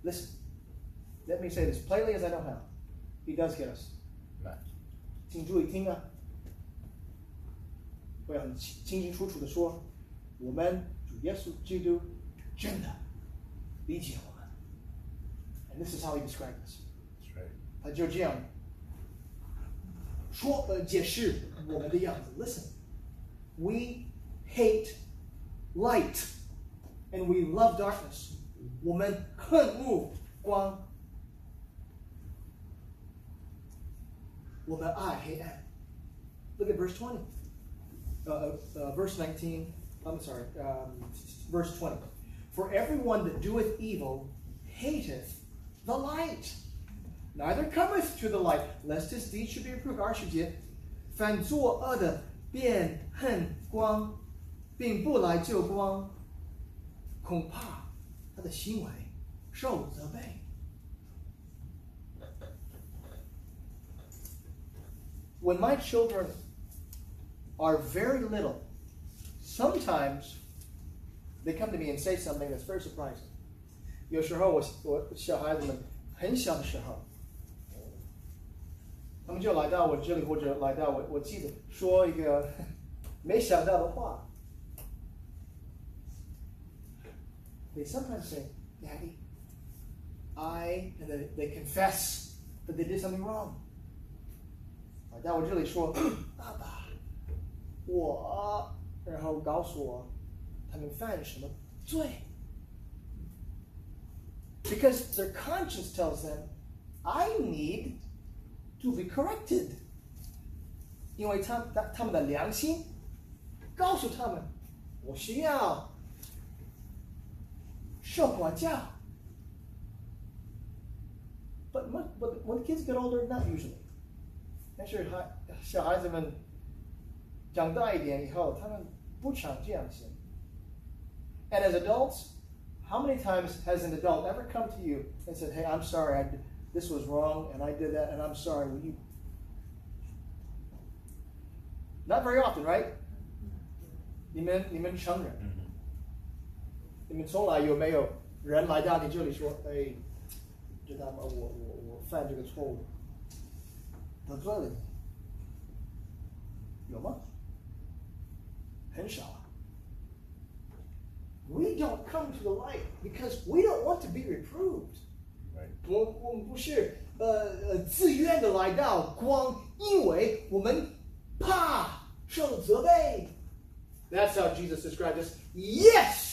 Listen, let me say this plainly as I know how. He does get us. 请注意听啊！我要很清清清楚楚的说，我们主耶稣基督真的理解我们。And this is how he described us. That's right. 他就这样说呃解释我们的样子。Listen, we hate light and we love darkness. 我们恨恶光，我们爱黑暗。Look at verse 20. Uh, uh, verse 19. I'm sorry. Um, verse 20. For everyone that doeth evil hateth the light, neither cometh to the light, lest his deeds should be reproved. 二十节，反作恶的便恨光，并不来救光，恐怕 他的行为受责备。When my children are very little, sometimes they come to me and say something that's very surprising. 有时候我我小孩子们很小的时候，他们就来到我这里，或者来到我我记得说一个没想到的话。 They sometimes say, "Daddy, I," and they, they confess that they did something wrong. 来到我这里说，爸爸，我，然后告诉我他们犯什么罪。Because their conscience tells them, I need to be corrected. 因为他他他们的良心告诉他们，我需要 受管教。But mu- but when kids get older, not usually. 但是孩小孩子们长大一点以后，他们不常这样想。And as adults, How many times has an adult ever come to you and said, "Hey, I'm sorry, I did, this was wrong, and I did that, and I'm sorry"? Will you? Not very often, right? 你们你们承认？ 你们从来有没有人来到你这里说：“哎，知道吗？我我我犯这个错误，得罪了你。”有吗？很少啊。We don't come to the light because we don't want to be reproved. Right. 我我们不是呃呃自愿的来到光，因为我们怕受责备。That's how Jesus described us. Yes,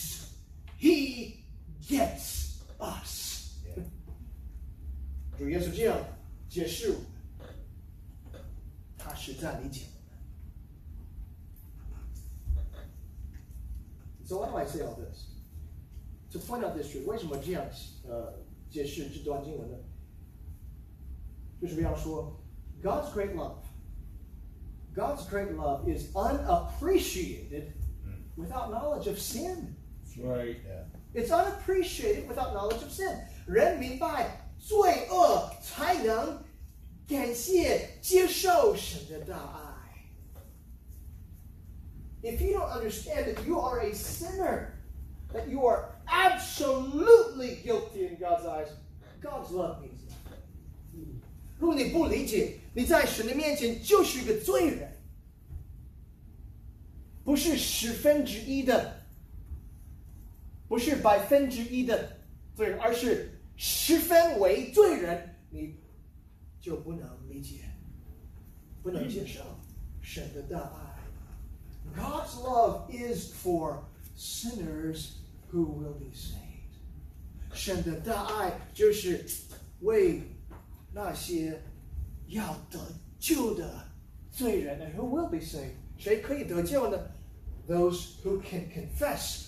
He gets us. Yeah. 主耶稣这样解释我们，他是在理解我们。So why do I say all this? To point out this truth. 为什么这样呃解释这段经文呢？就是要说，God's great love. God's great love is unappreciated without knowledge of sin. Right. Yeah. It's unappreciated without knowledge of sin. 人明白罪恶，才能感谢接受神的大爱。If you don't understand that you are a sinner, that you are absolutely guilty in God's eyes, God's love means nothing. 如果你不理解，你在神的面前就是一个罪人，不是十分之一的， 不是百分之一的罪人，而是十分为罪人，你就不能理解，不能接受神的大爱。God's love is for sinners who will be saved. 神的大爱就是为那些要得救的罪人，and who will be saved？谁可以得救呢？Those who can confess,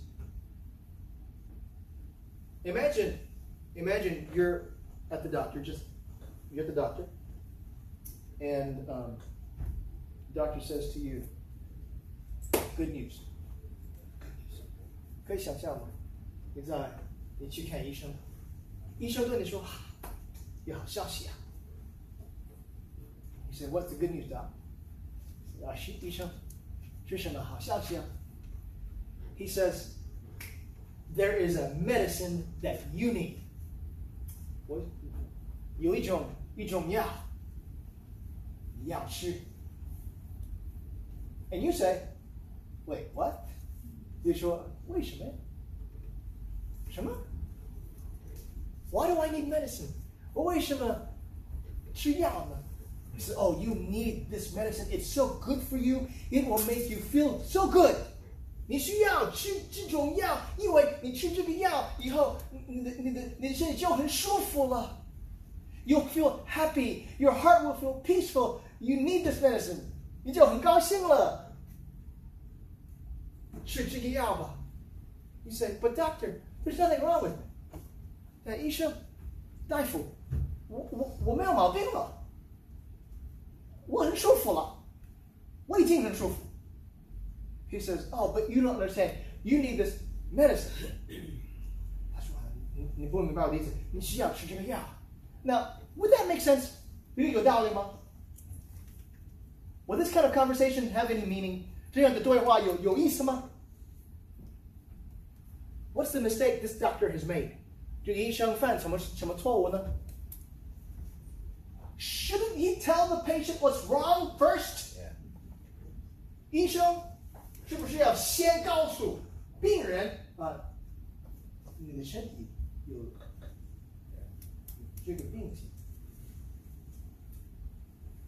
Imagine, imagine you're at the doctor, just you're at the doctor, and um, the doctor says to you, "Good news." Good news. 可以想象吗？你在你去看医生，医生对你说：“有好消息啊！” He said, "What's the good news, doc?" 啊，是医生，是什么好消息啊？He says, "There is a medicine that you need." 我有一种一种药，你要吃。And you say, "Wait, what?" 你说为什么呀？什么？Why do I need medicine？我为什么吃药呢？He said, "Oh, you need this medicine. It's so good for you. It will make you feel so good." 你需要吃这种药，因为你吃这个药以后，你的你的你的身体就很舒服了。You feel happy. Your heart will feel peaceful. You need this medicine. 你就很高兴了。吃这个药吧。You say, but doctor, there's nothing wrong with me. 那医生，大夫，我我我没有毛病了，我很舒服了，我已经很舒服。He says, oh, but you don't understand. You need this medicine. 他说，你你不明白我的意思，你需要吃这个药。Now, would that make sense? 有道理吗？Would this kind of conversation have any meaning? 这样的对话有有意思吗？What's the mistake this doctor has made? 这个医生犯什么什么错误呢？Shouldn't he tell the patient what's wrong first? Yeah. 医生 是不是要先告诉病人啊，你的身体有有这个病情？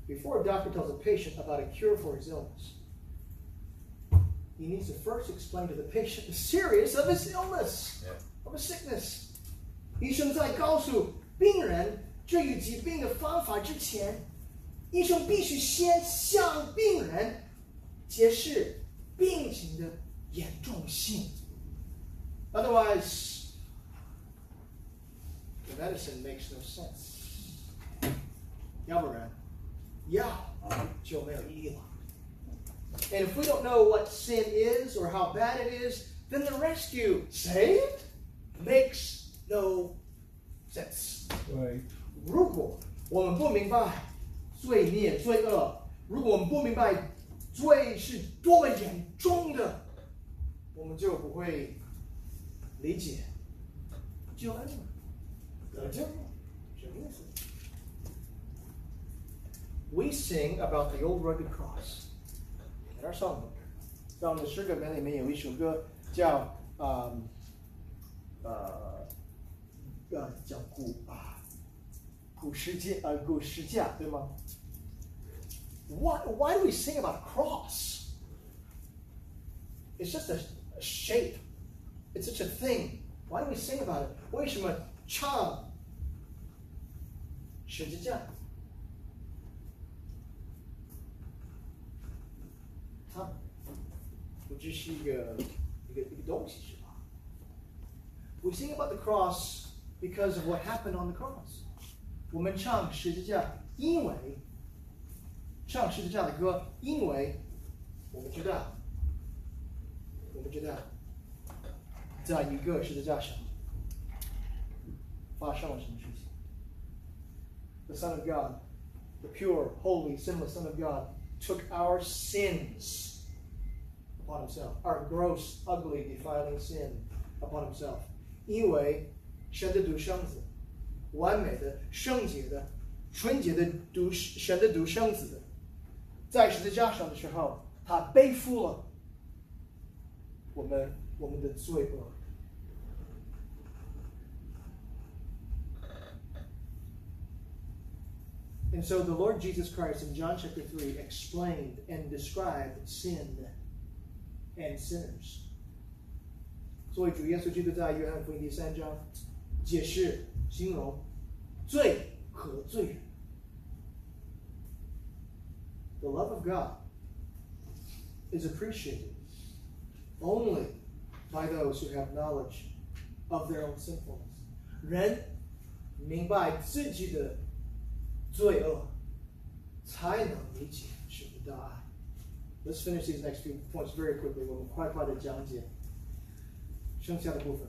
Before a doctor tells a patient about a cure for his illness, he needs to first explain to the patient the seriousness of his illness, Yeah. of his sickness. 医生在告诉病人这个疾病的方法之前，医生必须先向病人解释 病情的严重性。Otherwise, the medicine makes no sense. 要不然，药就没有意义了。And if we don't know what sin is or how bad it is, then the rescue saved makes no sense. 对，如果我们不明白罪孽、罪恶，如果我们不明白 罪是多么严重的，我们就不会理解。救恩了，得救了，什么意思？We sing about the old rugged cross in our song，在我们的诗歌本里面有一首歌叫呃呃呃叫古啊古世界呃古世架对吗？？Why why do we sing about a cross? It's just a, a shape. It's such a thing. Why do we sing about it? 为什么唱十字架？它不只是一个一个一个东西是吧？We sing about the cross because of what happened on the cross. 我们唱十字架，因为 唱十字架的歌，因为我们知道，我们知道，在一个十字架上发生了什么事情。The Son of God, the pure, holy, sinless Son of God, took our sins upon himself, our gross, ugly, defiling sin upon himself. 因为神的独生子，完美的、圣洁的、纯洁的独神的独生子， 在十字架上的时候，他背负了我们我们的罪恶。And so the Lord Jesus Christ in John chapter 3 explained and described sin and sinners. 所以主耶稣基督在约翰福音第三章解释、形容罪和罪人。 The love of God is appreciated only by those who have knowledge of their own sinfulness. 人明白自己的罪恶，才能理解神的大爱。Let's finish these next few points very quickly. 我们快快的讲解剩下的部分。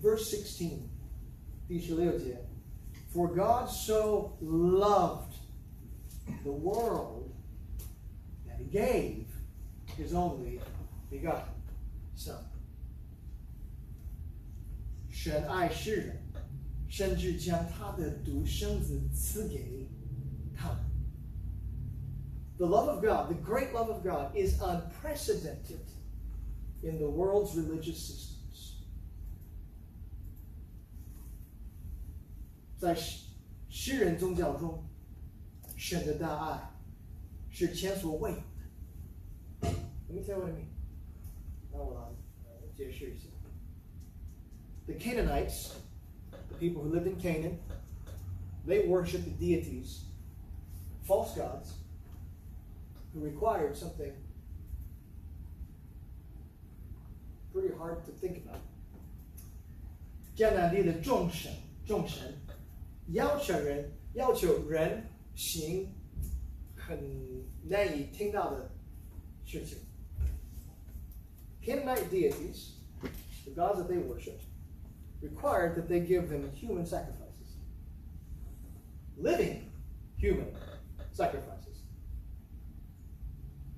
Verse 16, 第十六节，For God so loved the world that He gave His only begotten Son. 神爱世人，甚至将他的独生子赐给他们。The love of God, the great love of God, is unprecedented in the world's religious systems. 在诗诗人宗教中， 神的大爱是前所未有的。Let me tell you what I mean. 那我来呃解释一下。The Canaanites, the people who lived in Canaan, they worshipped the deities, false gods, who required something pretty hard to think about. 迦南地的众神，众神要求人，要求人 行很难以听到的事情。Canaanite deities, the gods that they worshipped, required that they give them human sacrifices, living human sacrifices.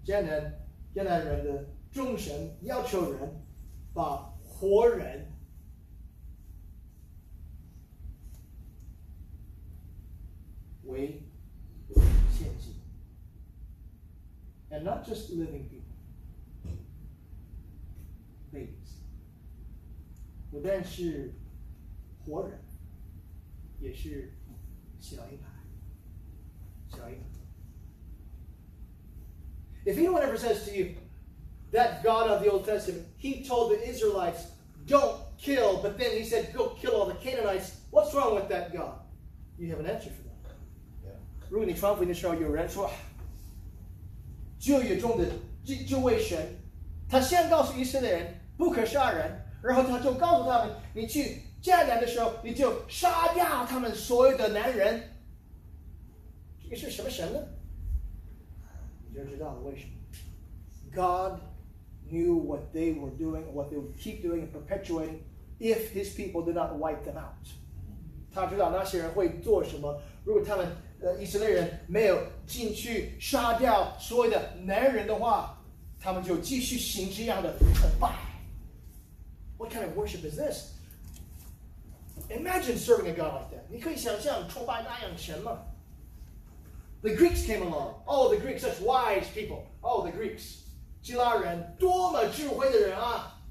迦南迦南人的众神要求人把活人为 ，and not just living people, babies. 不但是活人，也是小婴孩，小婴孩。If anyone ever says to you, that God of the Old Testament, he told the Israelites, don't kill, but then he said, go kill all the Canaanites. What's wrong with that God? You have an answer for that. Yeah. 旧约中的这这位神，他先告诉以色列人不可杀人，然后他就告诉他们，你去迦南的时候，你就杀掉他们所有的男人。这个是什么神呢？你就知道了为什么。God knew what they were doing, what they would keep doing and perpetuating if his people did not wipe them out. 他知道那些人会做什么。如果他们呃以色列人没有进去杀掉所有的男人的话，他们就继续行这样的崇拜。What kind of worship is this? Imagine serving a God like that. 你可以想象崇拜那样神吗？The Greeks came along. Oh, the Greeks, such wise people. Oh, the Greeks. 希腊人多么智慧的人啊！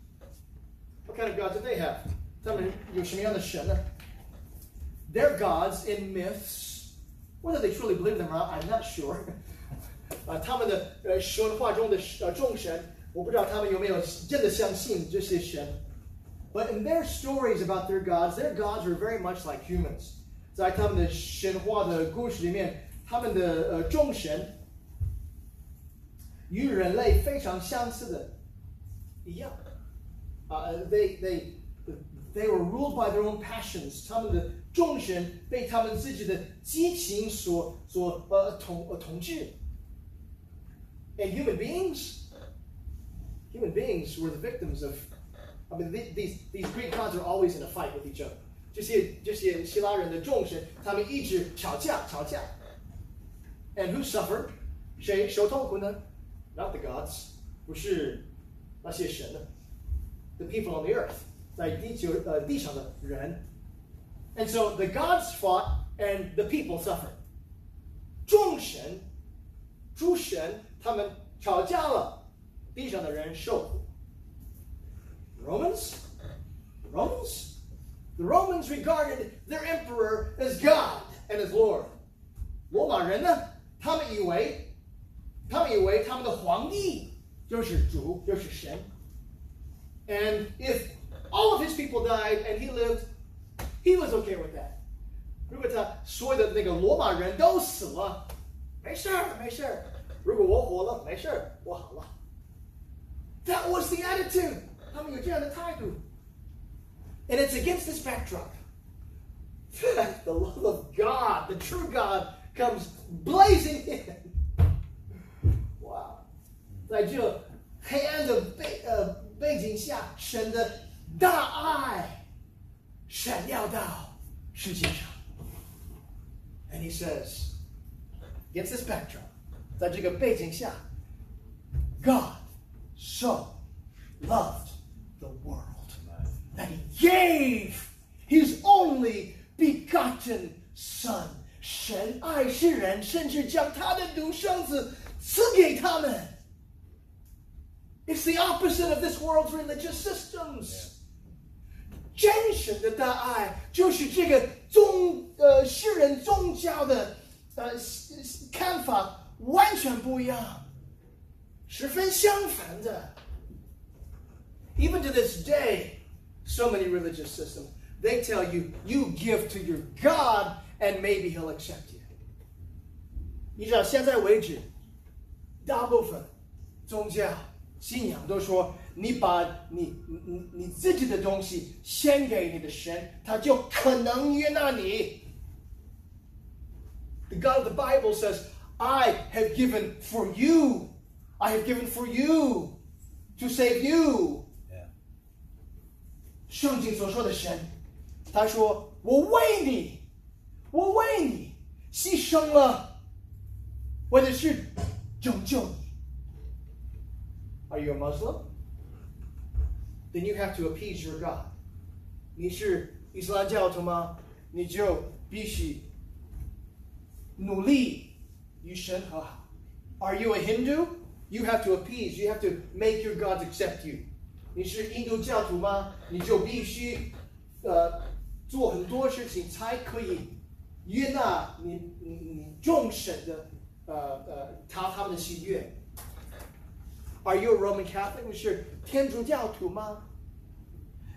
What kind of gods did they have? 他们有什么样的神呢？Their gods in myths, whether they truly believe them or not, I'm not sure. 啊，他们的呃神话中的呃众神，我不知道他们有没有真的相信这些神。But in their stories about their gods, their gods were very much like humans. 在他们的神话的故事里面，他们的呃众神与人类非常相似的一样。啊、they they they were ruled by their own passions. 他们的 众神被他们自己的激情所所呃统呃统治。And human beings, human beings were the victims of. I mean, the- these these Greek gods are always in a fight with each other. 这些这些希腊人的众神，他们一直吵架吵架。And who suffered? 谁受痛苦呢？Not the gods，不是那些神呢。The people on the earth，在地球呃地上的人。 And so the gods fought and the people suffered. 众神、诸神他们吵架了，地上的人受苦。Romans, Romans, the Romans regarded their emperor as God and as Lord. 罗马人呢，他们以为，他们以为他们的皇帝就是主，就是神。And if all of his people died and he lived, he was okay with that. 如果他所有的那个罗马人都死了，没事儿，没事儿。如果我活了，没事儿，我好了。That was the attitude. 他们有这样的态度。And it's against this backdrop that the love of God, the true God, comes blazing in. Wow. 在这黑暗的背呃背景下，神的大爱 闪耀到世界上。And he says, against this backdrop, 在这个背景下，God so loved the world that he gave his only begotten son. 神爱世人，甚至将他的独生子赐给他们。It's the opposite of this world's religious systems. 真神的大爱就是这个宗呃世人宗教的呃看法完全不一样，十分相反的。Even to this day, so many religious systems, they tell you, you give to your God and maybe he'll accept you. 你知道现在为止，大部分宗教信仰都说， 你把你你你你自己的东西献给你的神，他就可能悦纳你。The God of the Bible says, I have given for you. I have given for you to save you. Yeah. 圣经所说的神，他说：“我为你，我为你牺牲了，为的是拯救你。” Are you a Muslim? Then you have to appease your God. 你是伊斯兰教徒吗？你就必须努力与神和好。Are you a Hindu? You have to appease. You have to make your gods accept you. 你是印度教徒吗？你就必须呃做很多事情才可以悦纳你你你众神的呃呃他他们的喜悦。 Are you a Roman Catholic? 你是天主教徒吗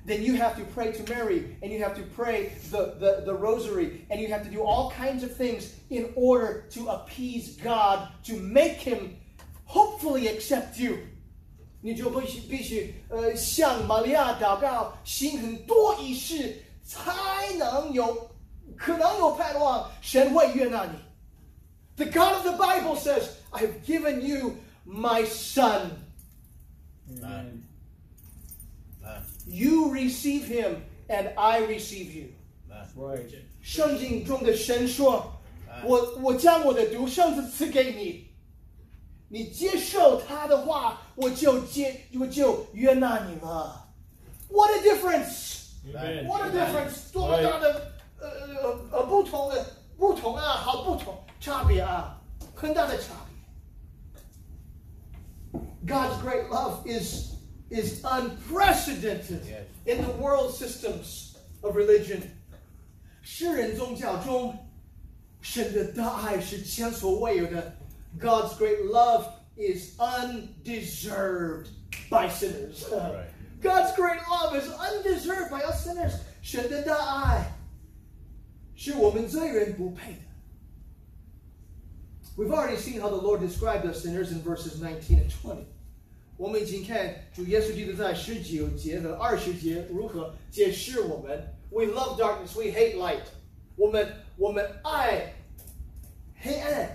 then you have to pray to Mary and you have to pray the, the, the rosary and you have to do all kinds of things in order to appease God, to make Him hopefully accept you. 你就必须必须呃向玛利亚祷告，行很多仪式，才能有可能有盼望，神会悦纳你。The God of the Bible says, "I have given you my son." Amen. You receive him, and I receive you. That's right. 圣经中的神说：“我我将我的独生子赐给你，你接受他的话，我就接我就悦纳你了。” What a difference! Amen. What a difference! 多么大的呃呃呃不同的不同啊，好不同差别啊，很大的差别。 God's great love is is unprecedented Yes. in the world systems of religion. 世人宗教中，神的大爱是前所未有的。God's great love is undeserved by sinners. Right. God's great love is undeserved by us sinners. 神的大爱是我们罪人不配的。 We've already seen how the Lord described us sinners in verses 19 and 20. 我们已经看主耶稣基督在十九节和二十节如何解释我们。We love darkness, we hate light. 我们我们爱黑暗，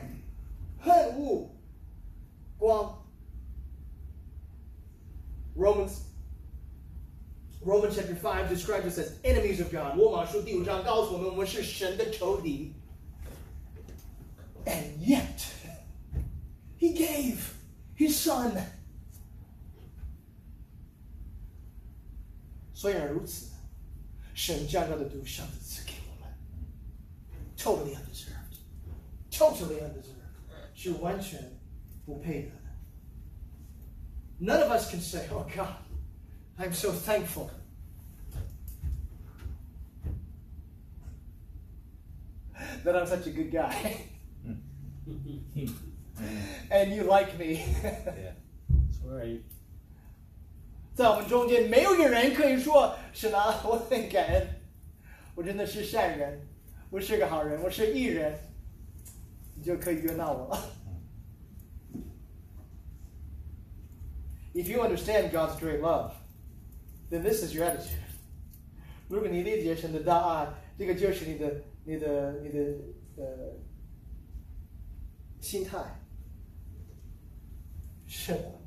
恨恶光。Romans Romans chapter 5 describes us as enemies of God. 罗马书第五章告诉我们，我们是神的仇敌。 And yet, He gave His Son. 虽然如此，神将他的独生子赐给我们，totally undeserved, totally undeserved，是完全不配得的。None of us can say, "Oh God, I'm so thankful." That I'm such a good guy, and you like me. Yeah. That's right. 在我们中间，没有一个人可以说：“是啊，我很感恩，我真的是善人，我是个好人，我是义人。”你就可以悦纳我了。If you understand God's great love, then this is your attitude. 如果你理解神的大爱，这个就是你的、你的、你的呃 心态。是的。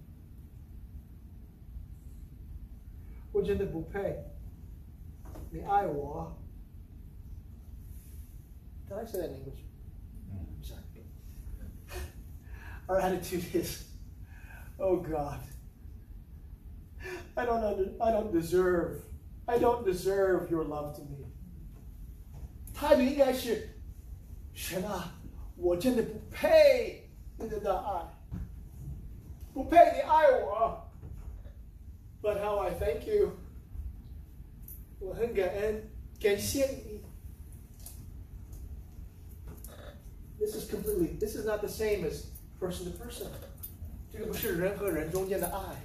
我真的不配。你爱我。Did I say that in English? I'm sorry. Our attitude is, oh God, I don't under, I don't deserve, I don't deserve your love to me. 态度应该是，神啊， 我真的不配你的大爱，不配你爱我。But how I thank you. 我很感恩，感谢你。This is completely. This is not the same as person to person. 这个不是人和人中间的爱。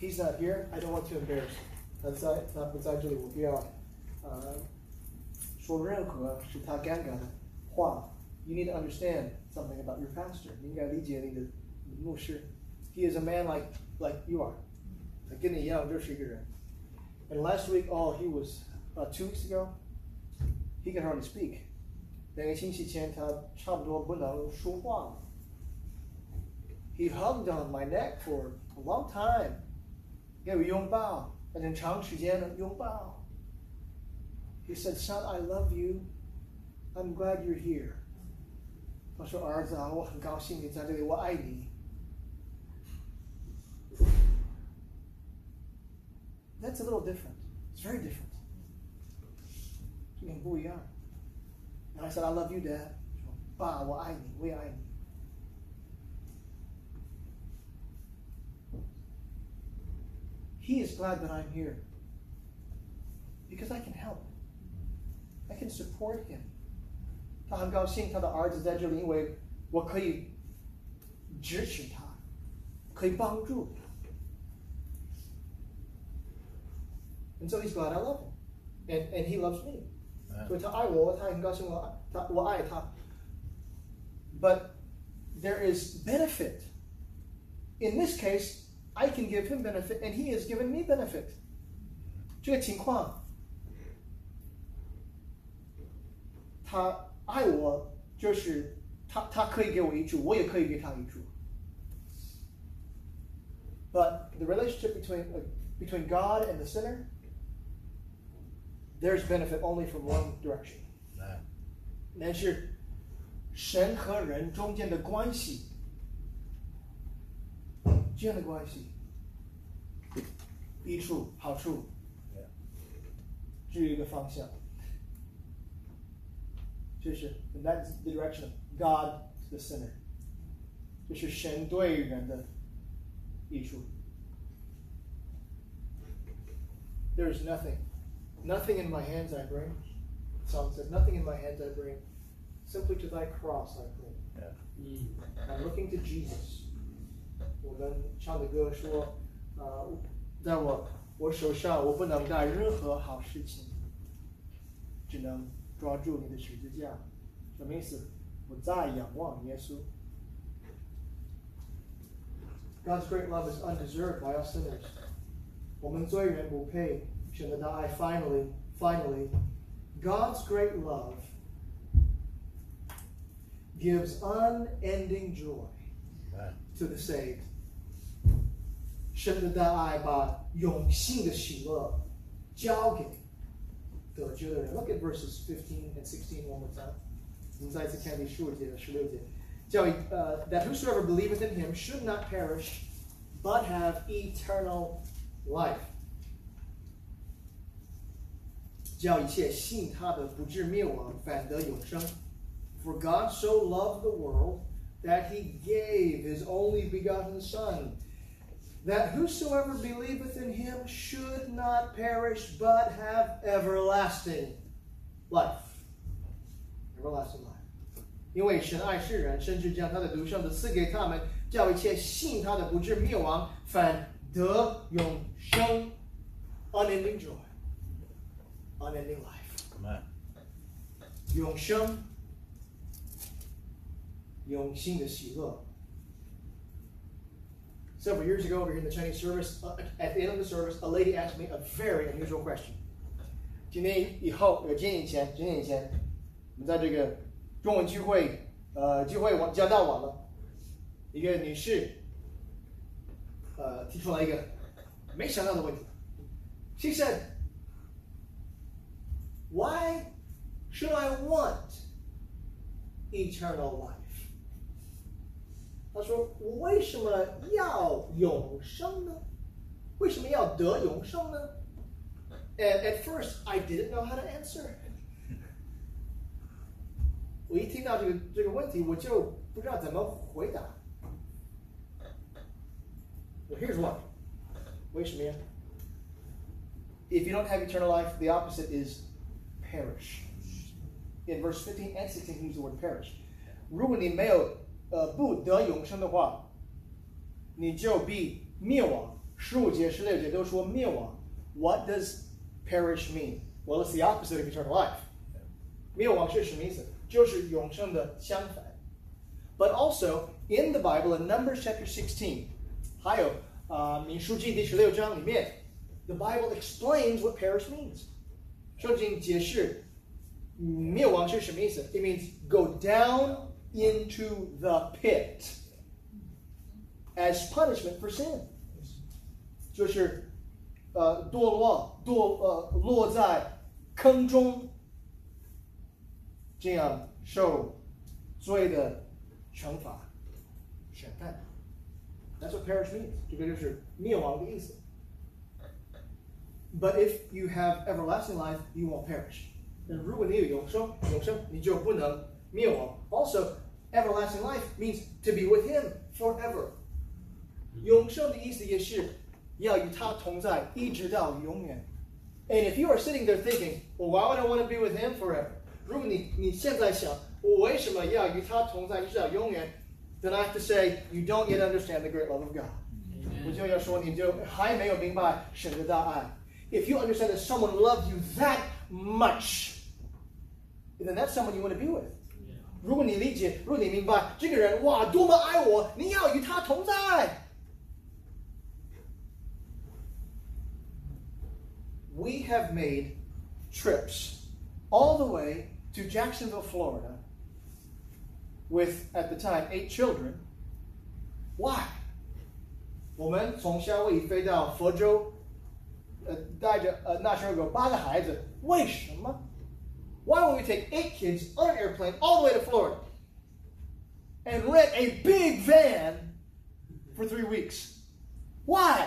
He's not here. I don't want to embarrass. 他在，他不在这里，我不要，呃， 说任何使他尴尬的话。You need to understand something about your pastor. 你应该理解你的牧师。He is a man like like you are. 他跟你一样，就是一个人。And last week, oh, he was uh, two weeks ago. He can hardly speak. 两个星期前，他差不多不能说话了。He hugged on my neck for a long time. 给我拥抱，很长时间的拥抱。 He said, "Son, I love you. I'm glad you're here." 他说：“儿子啊，我很高兴你在这里，我爱你。” That's a little different. It's very different. 很不一样。And I said, I love you, Dad. 说爸，我爱你，我也爱你。He is glad that I'm here because I can help. I can support him. 他很高兴他的儿子在这里，因为我可以支持他，可以帮助他。 And so he's glad I love him. And, and he loves me. Yeah. 所以他爱我，他很高兴我爱他，我爱他。But there is benefit. In this case, I can give him benefit, and he has given me benefit. 这个情况， 他爱我，就是他他可以给我益处，我也可以给他益处。But the relationship between uh, between God and the sinner, there's benefit only from one direction. 啊，但是神和人中间的关系，这样的关系，益处好处，只有一个方向， 就是 and that's the direction of God to the sinner，就是神对人的益处。There is nothing, nothing in my hands I bring. Psalm says, Nothing in my hands I bring, simply to thy cross I cling. 嗯 I'm looking to Jesus. 我们唱的歌说，呃，在我我手上我不能带任何好事情，只能 抓住你的十字架。什么意思？我在仰望耶稣。God's great love is undeserved by us sinners. 我们罪人不配神的大爱。Finally, finally, God's great love gives unending joy 啊 to the saved. 神的大爱把永信的喜乐交给 得救的人。Look at verses 15 and 16 one more time. 我们再一次看第十五节和十六节。叫呃、uh, that whosoever believeth in him should not perish, but have eternal life. 叫一切信他的不至灭亡，反得永生。For God so loved the world that he gave his only begotten Son, that whosoever believeth in him should not perish, but have everlasting life. Everlasting life. 因为神爱世人，甚至将他的独生子赐给他们，叫一切信他的不至灭亡，反得永生。Unending joy. Unending life. ，Come on，永生，永信的喜乐。 Several years ago, over here in the Chinese service, uh, at the end of the service, a lady asked me a very unusual question. 几年以后，呃，几年以前，几年以前，我们在这个中文聚会，呃，聚会完讲到完了，一个女士，呃，提出来一个没想到的问题。She said, "Why should I want eternal life?" 他说：“我为什么要永生呢？为什么要得永生呢？” And at first, I didn't know how to answer. 我一听到这个这个问题，我就不知道怎么回答。Well, here's why. 为什么呀？If you don't have eternal life, the opposite is perish. In verse 15 and 16, he used the word perish. 如果你没有 呃不得永生的话，你就必灭亡。十五节、十六节都说灭亡。What does perish mean? Well, it's the opposite of eternal life. 灭亡是什么意思？就是永生的相反。But also in the Bible, in Numbers chapter sixteen，还有啊、呃、民数记第十六章里面，the Bible explains what perish means。圣经解释灭亡是什么意思？It means go down into the pit as punishment for sin. 就是呃堕落堕呃落在坑中，这样受罪的惩罚审判。That's what perish means. 这个就是灭亡的意思。But if you have everlasting life, you won't perish. 那如果你有永生，永生你就不能 灭亡。Also, everlasting life means to be with Him forever. 永生的意思也是要与他同在，一直到永远。And if you are sitting there thinking, well, why would I want to be with Him forever? 如果你你现在想，我为什么要与他同在，一直到永远？Then I have to say, you don't yet understand the great love of God. 我就要说，你就还没有明白神的大爱。 if you understand that someone loved you that much, then that's someone you want to be with. 如果你理解，如果你明白这个人哇多么爱我，你要与他同在。We have made trips all the way to Jacksonville, Florida, with at the time eight children. Why? 我们从夏威夷飞到佛州，呃，带着呃那时候有八个孩子，为什么 ？why would we take eight kids on an airplane all the way to Florida and rent a big van for three weeks? Why?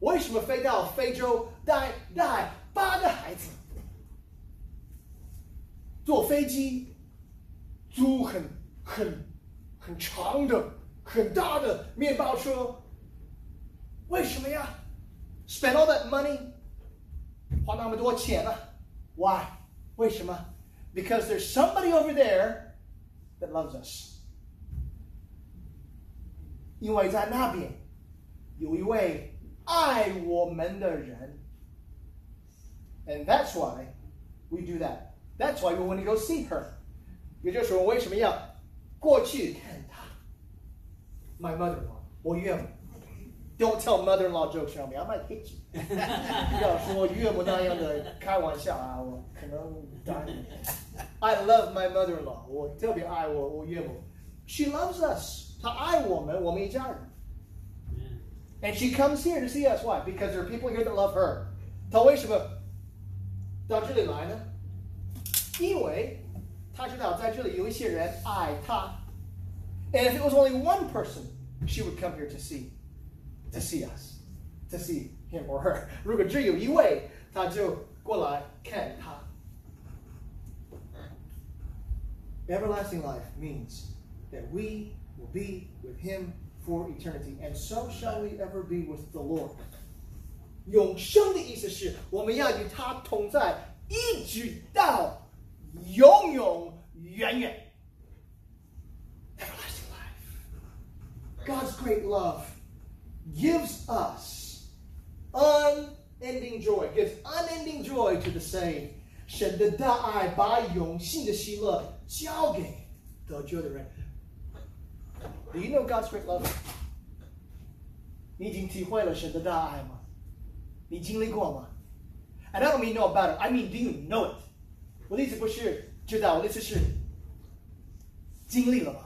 为什么飞到非洲带带八个孩子？坐飞机，租很很很长的、很大的面包车。为什么呀？Spend all that money，花那么多钱啊？Why？ 为什么？Because there's somebody over there that loves us。因为在那边有一位爱我们的人。And that's why we do that. That's why we want to go see her. 也就是说，为什么要过去看她？My mother-in-law，我岳母。 Don't tell mother-in-law jokes around me. I might hit you. 不要说岳母那样的开玩笑啊，我可能打你。I love my mother-in-law. 我特别爱我我岳母。She loves us. 她爱我们，我们一家人。And she comes here to see us. Why? Because there are people here that love her. 她为什么到这里来呢？因为她知道在这里有一些人爱她。And if it was only one person, she would come here to see to see us, to see him or her. 如果只有一位，他就过来看他。Everlasting life means that we will be with him for eternity, and so shall we ever be with the Lord. 永生的意思是，我们要与他同在，一直到永永远远。Everlasting life. God's great love gives us unending joy, gives unending joy to the saved. 神的大爱把永信的喜乐交给得救的人。Do you know God's great love? 你已经体会了神的大爱吗？你经历过吗？And I don't mean know about it. I mean, do you know it? 我的意思不是知道，我的意思是经历了吗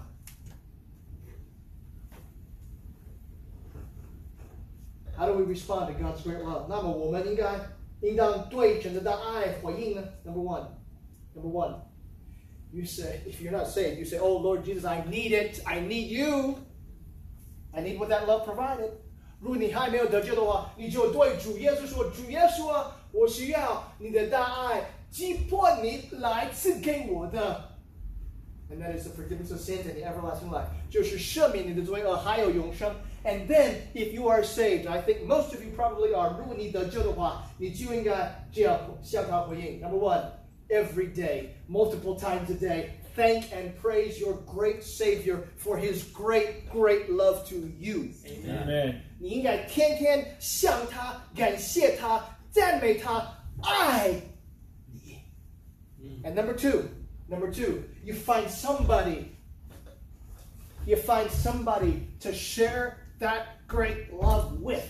？How do we respond to God's great love? 那么我们应该应当对神的大爱回应呢？Number one, number one, you say if you're not saved, you say, "Oh Lord Jesus, I need it. I need you. I need what that love provided." 如果你还没有得救的话，你就对主耶稣说：“主耶稣啊，我需要你的大爱，击破你来赐给我的。” And that is the forgiveness of sins and the everlasting life. 就是赦免你的罪恶，还有永生。 And then, if you are saved, I think most of you probably are. 如果你得救的话，你就应该这样向他回应。Number one, every day, multiple times a day, thank and praise your great Savior for His great, great love to you. Amen. 你应该天天向他感谢他、赞美他、爱你。And number two, number two, you find somebody, you find somebody to share that great love with.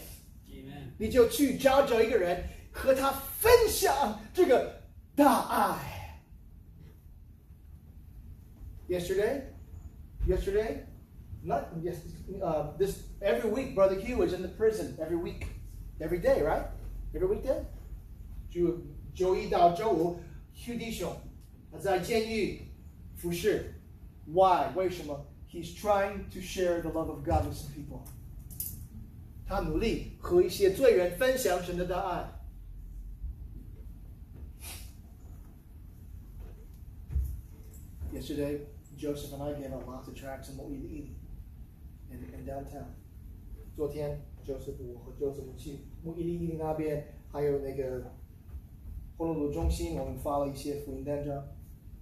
你就去找找一个人，和他分享这个大爱。Yesterday, yesterday, not yes, uh, this every week. Brother Hugh is in the prison every week, every day, right? Every weekday. 就周一到周五，Hugh 弟兄他在监狱服侍。Why？为什么？He's trying to share the love of God with some people. Yesterday, Joseph and I gave out lots of tracts on what we'd eaten in, in downtown. 昨天，Joseph 我和 Joseph 去目伊利那边，还有那个霍洛鲁中心，我们发了一些福音单张。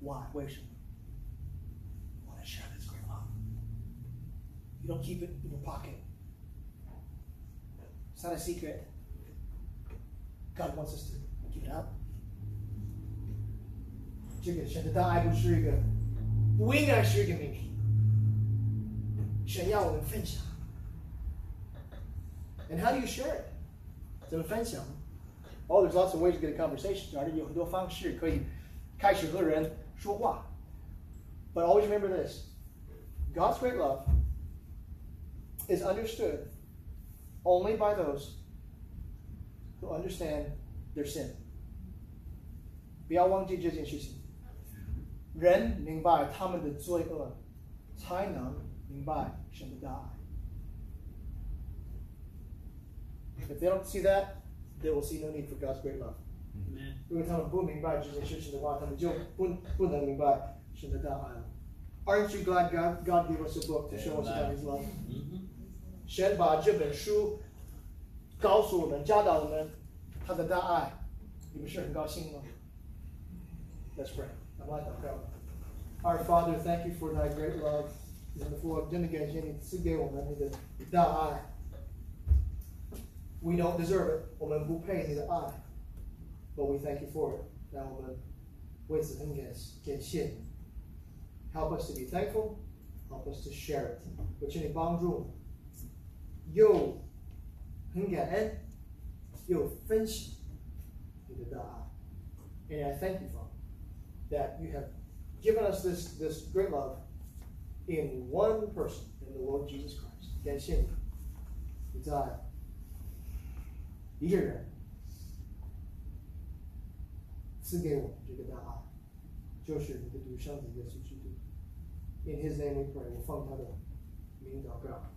Why？为什么？Want to share this great? You don't keep it in your pocket. It's not a secret. God wants us to give it up。这个神的大爱不是一个，不应该是一个秘密。神要我们分享。And how do you share it？怎么分享？Oh, there's lots of ways to get a conversation started. 有很多方式可以开始和人说话。But always remember this: God's great love is understood only by those who understand their sin. 不要忘记这件事情。人明白他们的罪恶，才能明白神的大爱。If they don't see that, they will see no need for God's great love. 如果他们不明白这件事情的话，他们就不不能明白神的大爱了。Aren't you glad God God gave us a book to show us about His love? 神把这本书告诉我们，教导我们他的大爱，你不是很高兴吗？Let's pray. 咱们来祷告。Our Father, thank you for Thy great love. 神的父，真的感谢你赐给我们你的大爱。We don't deserve it. 我们不配你的爱，but we thank you for it. 让我们为此很感感谢你。Help us to be thankful. Help us to share it. 我请你帮助我们， 又很感恩，又分享你的大爱。And I thank you, Father, that you have given us this, this great love in one person, in the Lord Jesus Christ. 感谢你，你在一个人赐给我们这个大爱，就是你的独生子耶稣基督。In His name we pray. 我奉他的名祷告，阿门。